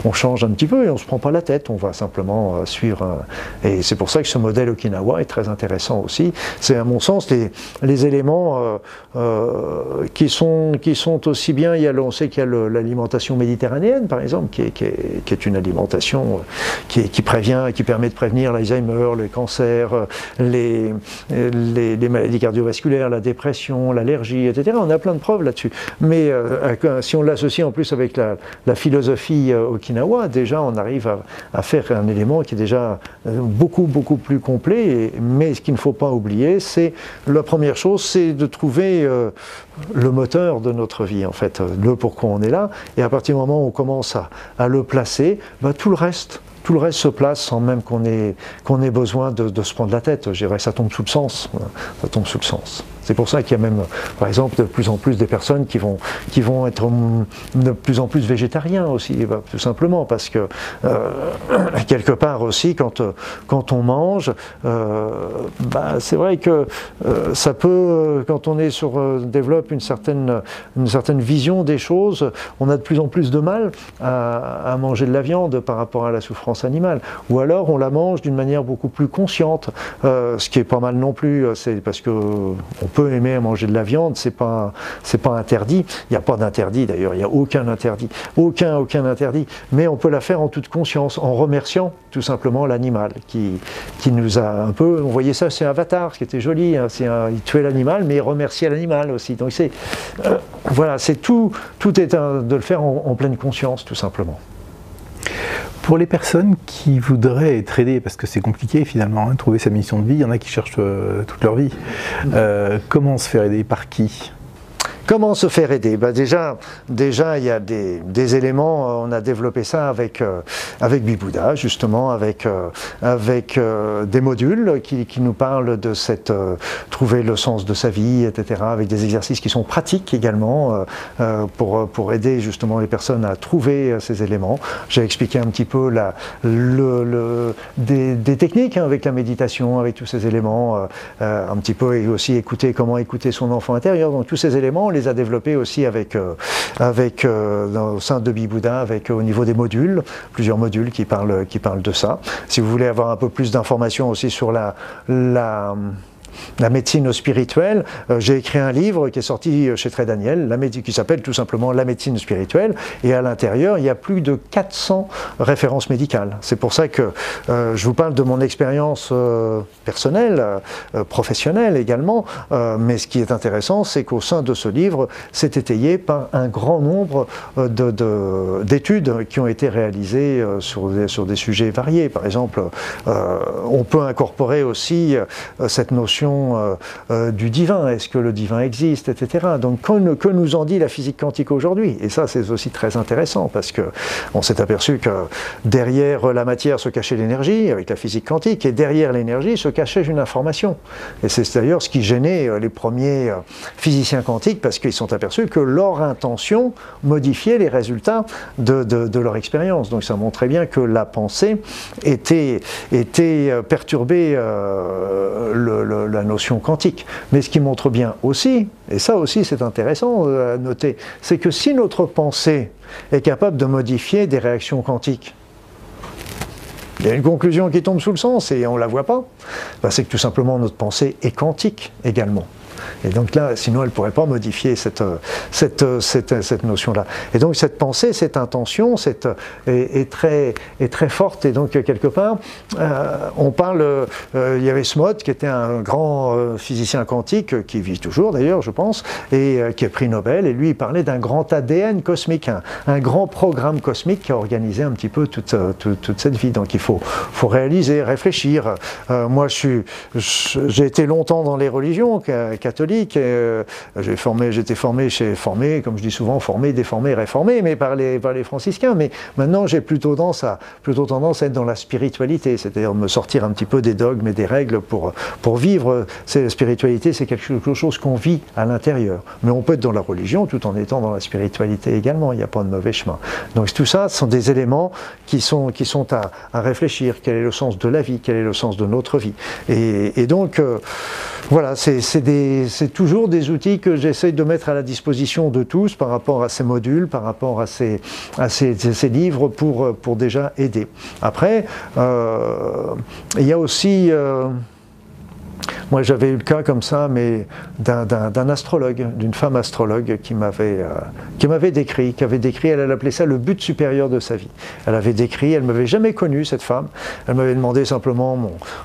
on, change un petit peu et on se prend pas la tête. On va simplement euh, suivre. et c'est pour ça que ce modèle Okinawa est très intéressant aussi. C'est, à mon sens, les, les éléments euh, qui, sont, qui sont aussi bien. Il y a, on sait qu'il y a l'alimentation méditerranéenne, par exemple, qui qui est, une alimentation qui, qui, prévient, qui permet de prévenir l'Alzheimer, les cancers, les, les, les, maladies cardiovasculaires, la dépression, l'allergie, etc. On a plein de preuves là-dessus. Mais euh, si on l'associe en plus avec la, philosophie euh, okinawa, déjà on arrive à, faire un élément qui est déjà euh, beaucoup, beaucoup plus complet. Et, mais ce qu'il ne faut pas oublier, c'est la première chose, c'est de trouver euh, le moteur de notre vie, en fait, le pourquoi on est là. Et à partir du moment où on commence à, à le placer, bah, tout le reste tout le reste se place sans même qu'on ait, ait besoin de, de, se prendre la tête. Je dirais ça tombe sous le sens. Ça tombe sous le sens. C'est pour ça qu'il y a même, par exemple, de plus en plus des personnes qui vont, qui vont être de plus en plus végétariens aussi, bah, tout simplement, parce que euh, [CLEARS THROAT] quelque part aussi, quand, quand on mange, euh, bah, c'est vrai que euh, ça peut, quand on est sur, développe une certaine, une certaine vision des choses, on a de plus en plus de mal à, à manger de la viande par rapport à la souffrance animale. Ou alors on la mange d'une manière beaucoup plus consciente, ce qui est pas mal non plus, c'est parce que on peut aimer manger de la viande, c'est pas c'est pas interdit. Il n'y a pas d'interdit d'ailleurs, il n'y a aucun interdit, aucun aucun interdit. Mais on peut la faire en toute conscience, en remerciant tout simplement l'animal qui qui nous a un peu. On voyait ça, c'est Avatar, qui était joli. Hein, c'est il tuait l'animal, mais il remerciait l'animal aussi. Donc c'est euh, voilà, c'est tout tout est un, de le faire en pleine conscience tout simplement. Pour les personnes qui voudraient être aidées, parce que c'est compliqué finalement, hein, trouver sa mission de vie, il y en a qui cherchent euh, toute leur vie. Euh, comment se faire aider? Par qui? Comment se faire aider? Bah déjà, déjà, il y a des, éléments, on a développé ça avec, euh, avec Bibouda, justement, avec, euh, avec euh, des modules qui, qui, nous parlent de cette, euh, trouver le sens de sa vie, etc., avec des exercices qui sont pratiques également, euh, pour, pour aider justement les personnes à trouver ces éléments. J'ai expliqué un petit peu la, le, des, techniques hein, avec la méditation, avec tous ces éléments, un petit peu, et aussi écouter comment écouter son enfant intérieur, donc tous ces éléments, les a développés aussi avec, euh, avec euh, au sein de Bibouda, avec euh, au niveau des modules, plusieurs modules qui parlent, qui parlent de ça. Si vous voulez avoir un peu plus d'informations aussi sur la, la la médecine spirituelle. Euh, j'ai écrit un livre qui est sorti chez Très Daniel, qui s'appelle tout simplement La médecine spirituelle, et à l'intérieur, il y a plus de 400 références médicales. C'est pour ça que euh, je vous parle de mon expérience euh, personnelle, euh, professionnelle également, euh, mais ce qui est intéressant, c'est qu'au sein de ce livre, c'est étayé par un grand nombre d'études de, de, qui ont été réalisées euh, sur des sujets variés. Par exemple, on peut incorporer aussi cette notion euh, euh, du divin, est-ce que le divin existe, etc. Donc que, nous en dit la physique quantique aujourd'hui? Et ça c'est aussi très intéressant parce que on s'est aperçu que derrière la matière se cachait l'énergie avec la physique quantique et derrière l'énergie se cachait une information. Et c'est d'ailleurs ce qui gênait euh, les premiers physiciens quantiques parce qu'ils sont aperçus que leur intention modifiait les résultats de, leur expérience. Donc ça montrait bien que la pensée était, perturbée la notion quantique. Mais ce qui montre bien aussi, et ça aussi c'est intéressant à noter, c'est que si notre pensée est capable de modifier des réactions quantiques, il y a une conclusion qui tombe sous le sens et on ne la voit pas, ben c'est que tout simplement notre pensée est quantique également. Et donc là, sinon elle ne pourrait pas modifier cette, cette, cette, cette notion-là. Et donc cette pensée, cette intention cette, est, est, très, est très forte. Et donc quelque part, euh, on parle, euh, il y avait Smot qui était un grand euh, physicien quantique, qui vit toujours d'ailleurs, je pense, et euh, qui a pris Nobel. Et lui, il parlait d'un grand ADN cosmique, un, un, grand programme cosmique qui a organisé un petit peu toute, toute, toute cette vie. Donc il faut, faut réaliser, réfléchir. moi, j'ai été longtemps dans les religions, catholique. j'ai formé, j'étais formé chez comme je dis souvent, formé, déformé, réformé, mais par les, franciscains. Mais maintenant, j'ai plutôt tendance à être dans la spiritualité, c'est-à-dire me sortir un petit peu des dogmes et des règles pour vivre. C'est la spiritualité, c'est quelque chose qu'on vit à l'intérieur. Mais on peut être dans la religion tout en étant dans la spiritualité également. Il n'y a pas de mauvais chemin. Donc tout ça sont des éléments qui sont à, réfléchir. Quel est le sens de la vie? Quel est le sens de notre vie? Et, donc, euh, voilà, c'est toujours des outils que j'essaye de mettre à la disposition de tous par rapport à ces modules, par rapport à ces, livres pour, pour déjà aider. Après, euh, il y a aussi... Moi, j'avais eu le cas comme ça, mais d'un astrologue, d'une femme astrologue qui m'avait euh, décrit, qui avait décrit, elle, appelait ça le but supérieur de sa vie. Elle avait décrit, elle m'avait jamais connu cette femme. Elle m'avait demandé simplement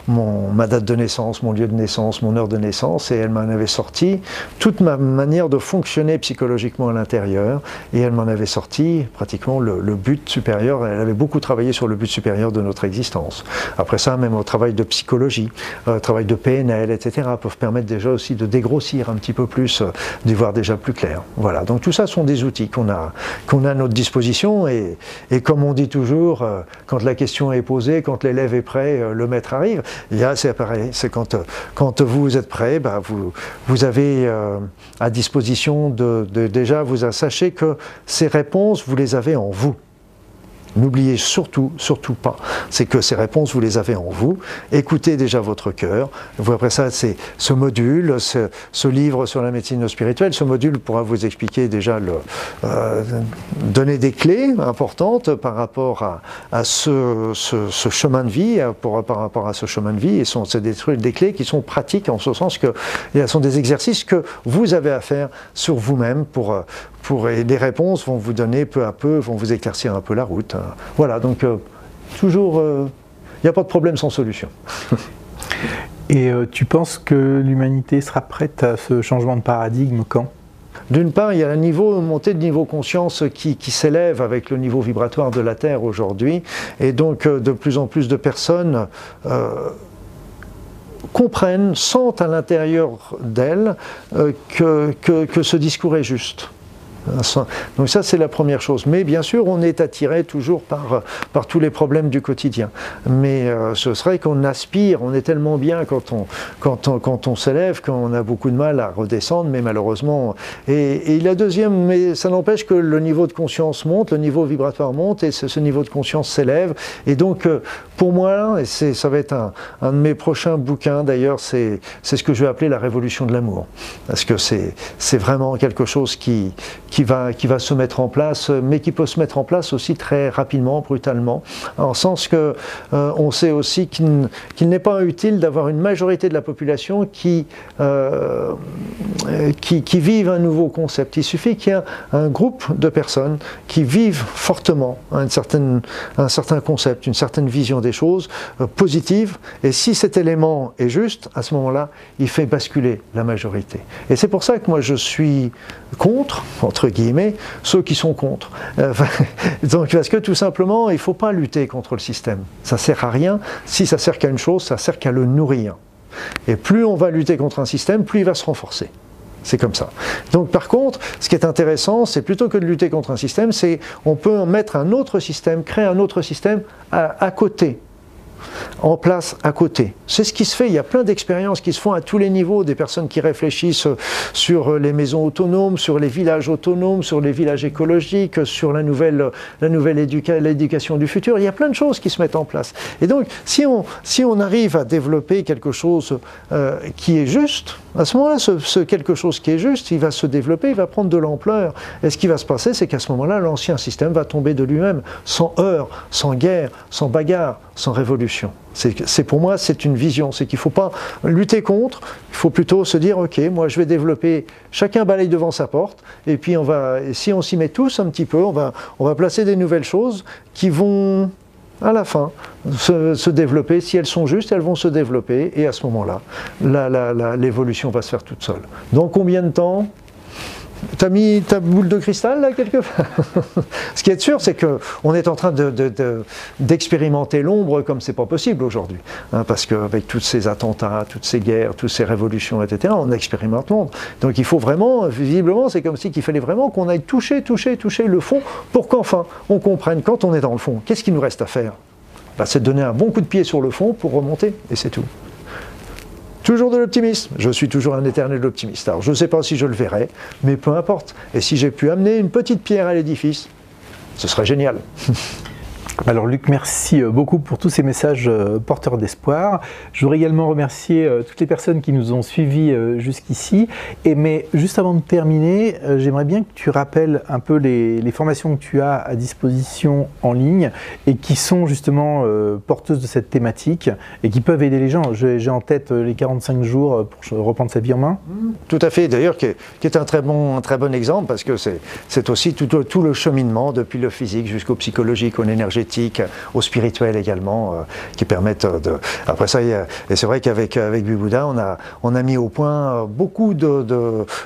mon, ma date de naissance, mon lieu de naissance, mon heure de naissance, et elle m'en avait sorti toute ma manière de fonctionner psychologiquement à l'intérieur, et elle m'en avait sorti pratiquement le, but supérieur. Elle avait beaucoup travaillé sur le but supérieur de notre existence. Après ça, même au travail de psychologie, euh, travail de PNL, etc., peuvent permettre déjà aussi de dégrossir un petit peu plus, euh, d'y voir déjà plus clair. Voilà, donc tout ça sont des outils qu'on a, a à notre disposition et, et comme on dit toujours, euh, quand la question est posée, quand l'élève est prêt, euh, le maître arrive. Il y a, c'est pareil, c'est quand, quand vous êtes prêt, bah, vous, vous avez à disposition de déjà, vous sachez que ces réponses, vous les avez en vous. N'oubliez surtout, surtout pas, c'est que ces réponses, vous les avez en vous. Écoutez déjà votre cœur. Après ça, c'est ce module, ce, livre sur la médecine spirituelle. Ce module pourra vous expliquer déjà, le, euh, donner des clés importantes par rapport à, ce, chemin de vie, pour, par rapport à ce chemin de vie. Et c'est des, des clés qui sont pratiques en ce sens que ce sont des exercices que vous avez à faire sur vous-même pour, et les réponses vont vous donner peu à peu, vont vous éclaircir un peu la route. Voilà, donc euh, toujours, il euh, n'y a pas de problème sans solution. [LAUGHS] Et euh, tu penses que l'humanité sera prête à ce changement de paradigme quand? D'une part, il y a un niveau, une montée de niveau conscience qui, s'élève avec le niveau vibratoire de la Terre aujourd'hui, et donc de plus en plus de personnes comprennent, sentent à l'intérieur d'elles que, que, ce discours est juste. Donc ça, c'est la première chose. Mais bien sûr, on est attiré toujours par, par tous les problèmes du quotidien. Mais euh, ce serait qu'on aspire, on est tellement bien quand on, quand on, quand on s'élève qu'on a beaucoup de mal à redescendre, mais malheureusement. Et, et la deuxième, mais ça n'empêche que le niveau de conscience monte, le niveau vibratoire monte, et ce, niveau de conscience s'élève. Et donc, euh, pour moi, et ça va être un, de mes prochains bouquins d'ailleurs, c'est ce que je vais appeler la révolution de l'amour. Parce que c'est vraiment quelque chose qui qui va, qui va se mettre en place, mais qui peut se mettre en place aussi très rapidement, brutalement, en sens que euh, on sait aussi qu'il n'est pas utile d'avoir une majorité de la population qui, euh, qui, qui vive un nouveau concept. Il suffit qu'il y ait un, groupe de personnes qui vivent fortement une certaine, un certain concept, une certaine vision des choses euh, positive, et si cet élément est juste, à ce moment-là, il fait basculer la majorité. Et c'est pour ça que moi je suis contre, entre ceux qui sont contre. Euh, [LAUGHS] donc, parce que tout simplement, il ne faut pas lutter contre le système. Ça sert à rien. Si ça sert qu'à une chose, ça sert qu'à le nourrir. Et plus on va lutter contre un système, plus il va se renforcer. C'est comme ça. Donc par contre, ce qui est intéressant, c'est plutôt que de lutter contre un système, c'est on peut mettre un autre système, créer un autre système à côté en place à côté. C'est ce qui se fait. Il y a plein d'expériences qui se font à tous les niveaux, des personnes qui réfléchissent sur les maisons autonomes, sur les villages autonomes, sur les villages écologiques, sur la nouvelle, l'éducation du futur. Il y a plein de choses qui se mettent en place. Et donc, si on, si on arrive à développer quelque chose euh, qui est juste, à ce moment-là, ce, quelque chose qui est juste, il va se développer, il va prendre de l'ampleur. Et ce qui va se passer, c'est qu'à ce moment-là, l'ancien système va tomber de lui-même, sans heurts, sans guerre, sans bagarre, sans révolution. C'est pour moi, c'est une vision. C'est qu'il ne faut pas lutter contre, il faut plutôt se dire, ok, moi je vais développer, chacun balaye devant sa porte, et puis on va, si on s'y met tous un petit peu, on va, on va placer des nouvelles choses qui vont à la fin se, développer. Si elles sont justes, elles vont se développer et à ce moment-là, l'évolution va se faire toute seule. Dans combien de temps? T'as mis ta boule de cristal là quelque part [LAUGHS] Ce qui est sûr, c'est qu'on est en train d'expérimenter de, l'ombre comme c'est pas possible aujourd'hui. Hein, parce qu'avec tous ces attentats, toutes ces guerres, toutes ces révolutions, etc., on expérimente l'ombre. Donc il faut vraiment, visiblement, c'est comme si qu'il fallait vraiment qu'on aille toucher, toucher, toucher le fond pour qu'enfin on comprenne quand on est dans le fond, qu'est-ce qu'il nous reste à faire? Bah, C'est de donner un bon coup de pied sur le fond pour remonter, et c'est tout. Toujours de l'optimisme. Je suis toujours un éternel optimiste. Alors je ne sais pas si je le verrai, mais peu importe. Et si j'ai pu amener une petite pierre à l'édifice, ce serait génial. [LAUGHS] Alors Luc, merci euh, beaucoup pour tous ces messages euh, porteurs d'espoir. Je voudrais également remercier euh, toutes les personnes qui nous ont suivis jusqu'ici. Et mais juste avant de terminer, j'aimerais bien que tu rappelles un peu les, formations que tu as à disposition en ligne et qui sont justement porteuses de cette thématique et qui peuvent aider les gens. J'ai en tête les 45 jours pour reprendre sa vie en main. Tout à fait. D'ailleurs, qui, est un très bon, un très bon exemple parce que c'est aussi tout, tout le cheminement depuis le physique jusqu'au psychologique, au énergétique au spirituel également, euh, qui permettent de. Après ça, et c'est vrai qu'avec avec Bibouda, on a, on a mis au point beaucoup de,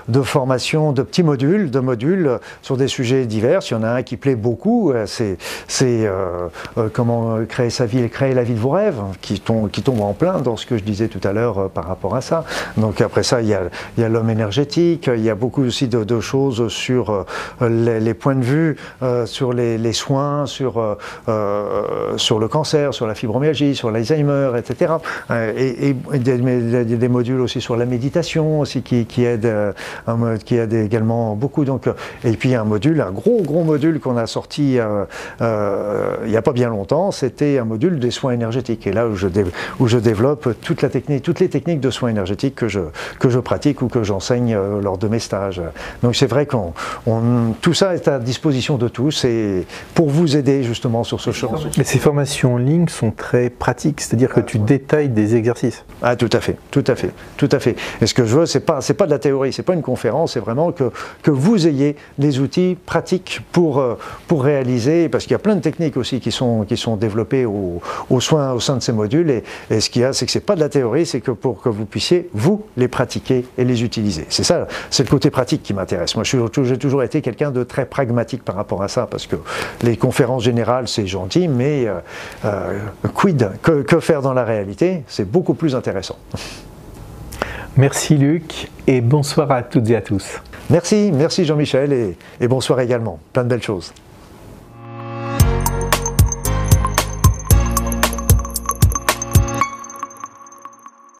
de, formations, de petits modules, de modules sur des sujets divers. Il y en a un qui plaît beaucoup, euh, c'est euh, comment créer sa vie et créer la vie de vos rêves, qui tombe, qui tombe en plein dans ce que je disais tout à l'heure par rapport à ça. Donc après ça, il y a, a l'homme énergétique, il y a beaucoup aussi de, choses sur les, points de vue, sur les soins, sur euh, sur le cancer, sur la fibromyalgie, sur l'Alzheimer, etc. Euh, et, des, modules aussi sur la méditation aussi qui, qui aident euh, qui aide également beaucoup. Donc, et puis un module, un gros gros module qu'on a sorti il n'y a pas bien longtemps, c'était un module des soins énergétiques. Et là où je, où je développe toute la technique, toutes les techniques de soins énergétiques que je, que je pratique ou que j'enseigne lors de mes stages. Donc c'est vrai que tout ça est à disposition de tous et pour vous aider justement sur ce. Mais ces formations en ligne sont très pratiques, c'est-à-dire que tu détailles des exercices. Ah, tout à fait, tout à fait, tout à fait. Et ce que je veux, c'est pas, c'est pas de la théorie, c'est pas une conférence, c'est vraiment que, que vous ayez les outils pratiques pour, euh, pour réaliser, parce qu'il y a plein de techniques aussi qui sont, qui sont développées au, au, soin, au sein de ces modules. Et, et ce qu'il y a, c'est que c'est pas de la théorie, c'est que pour que vous puissiez, vous, les pratiquer et les utiliser. C'est ça, c'est le côté pratique qui m'intéresse. Moi, j'ai toujours été quelqu'un de très pragmatique par rapport à ça, parce que les conférences générales, c'est gentil, mais euh, euh, quid que, faire dans la réalité C'est beaucoup plus intéressant. Merci Luc et bonsoir à toutes et à tous. Merci, merci Jean-Michel et bonsoir également. Plein de belles choses.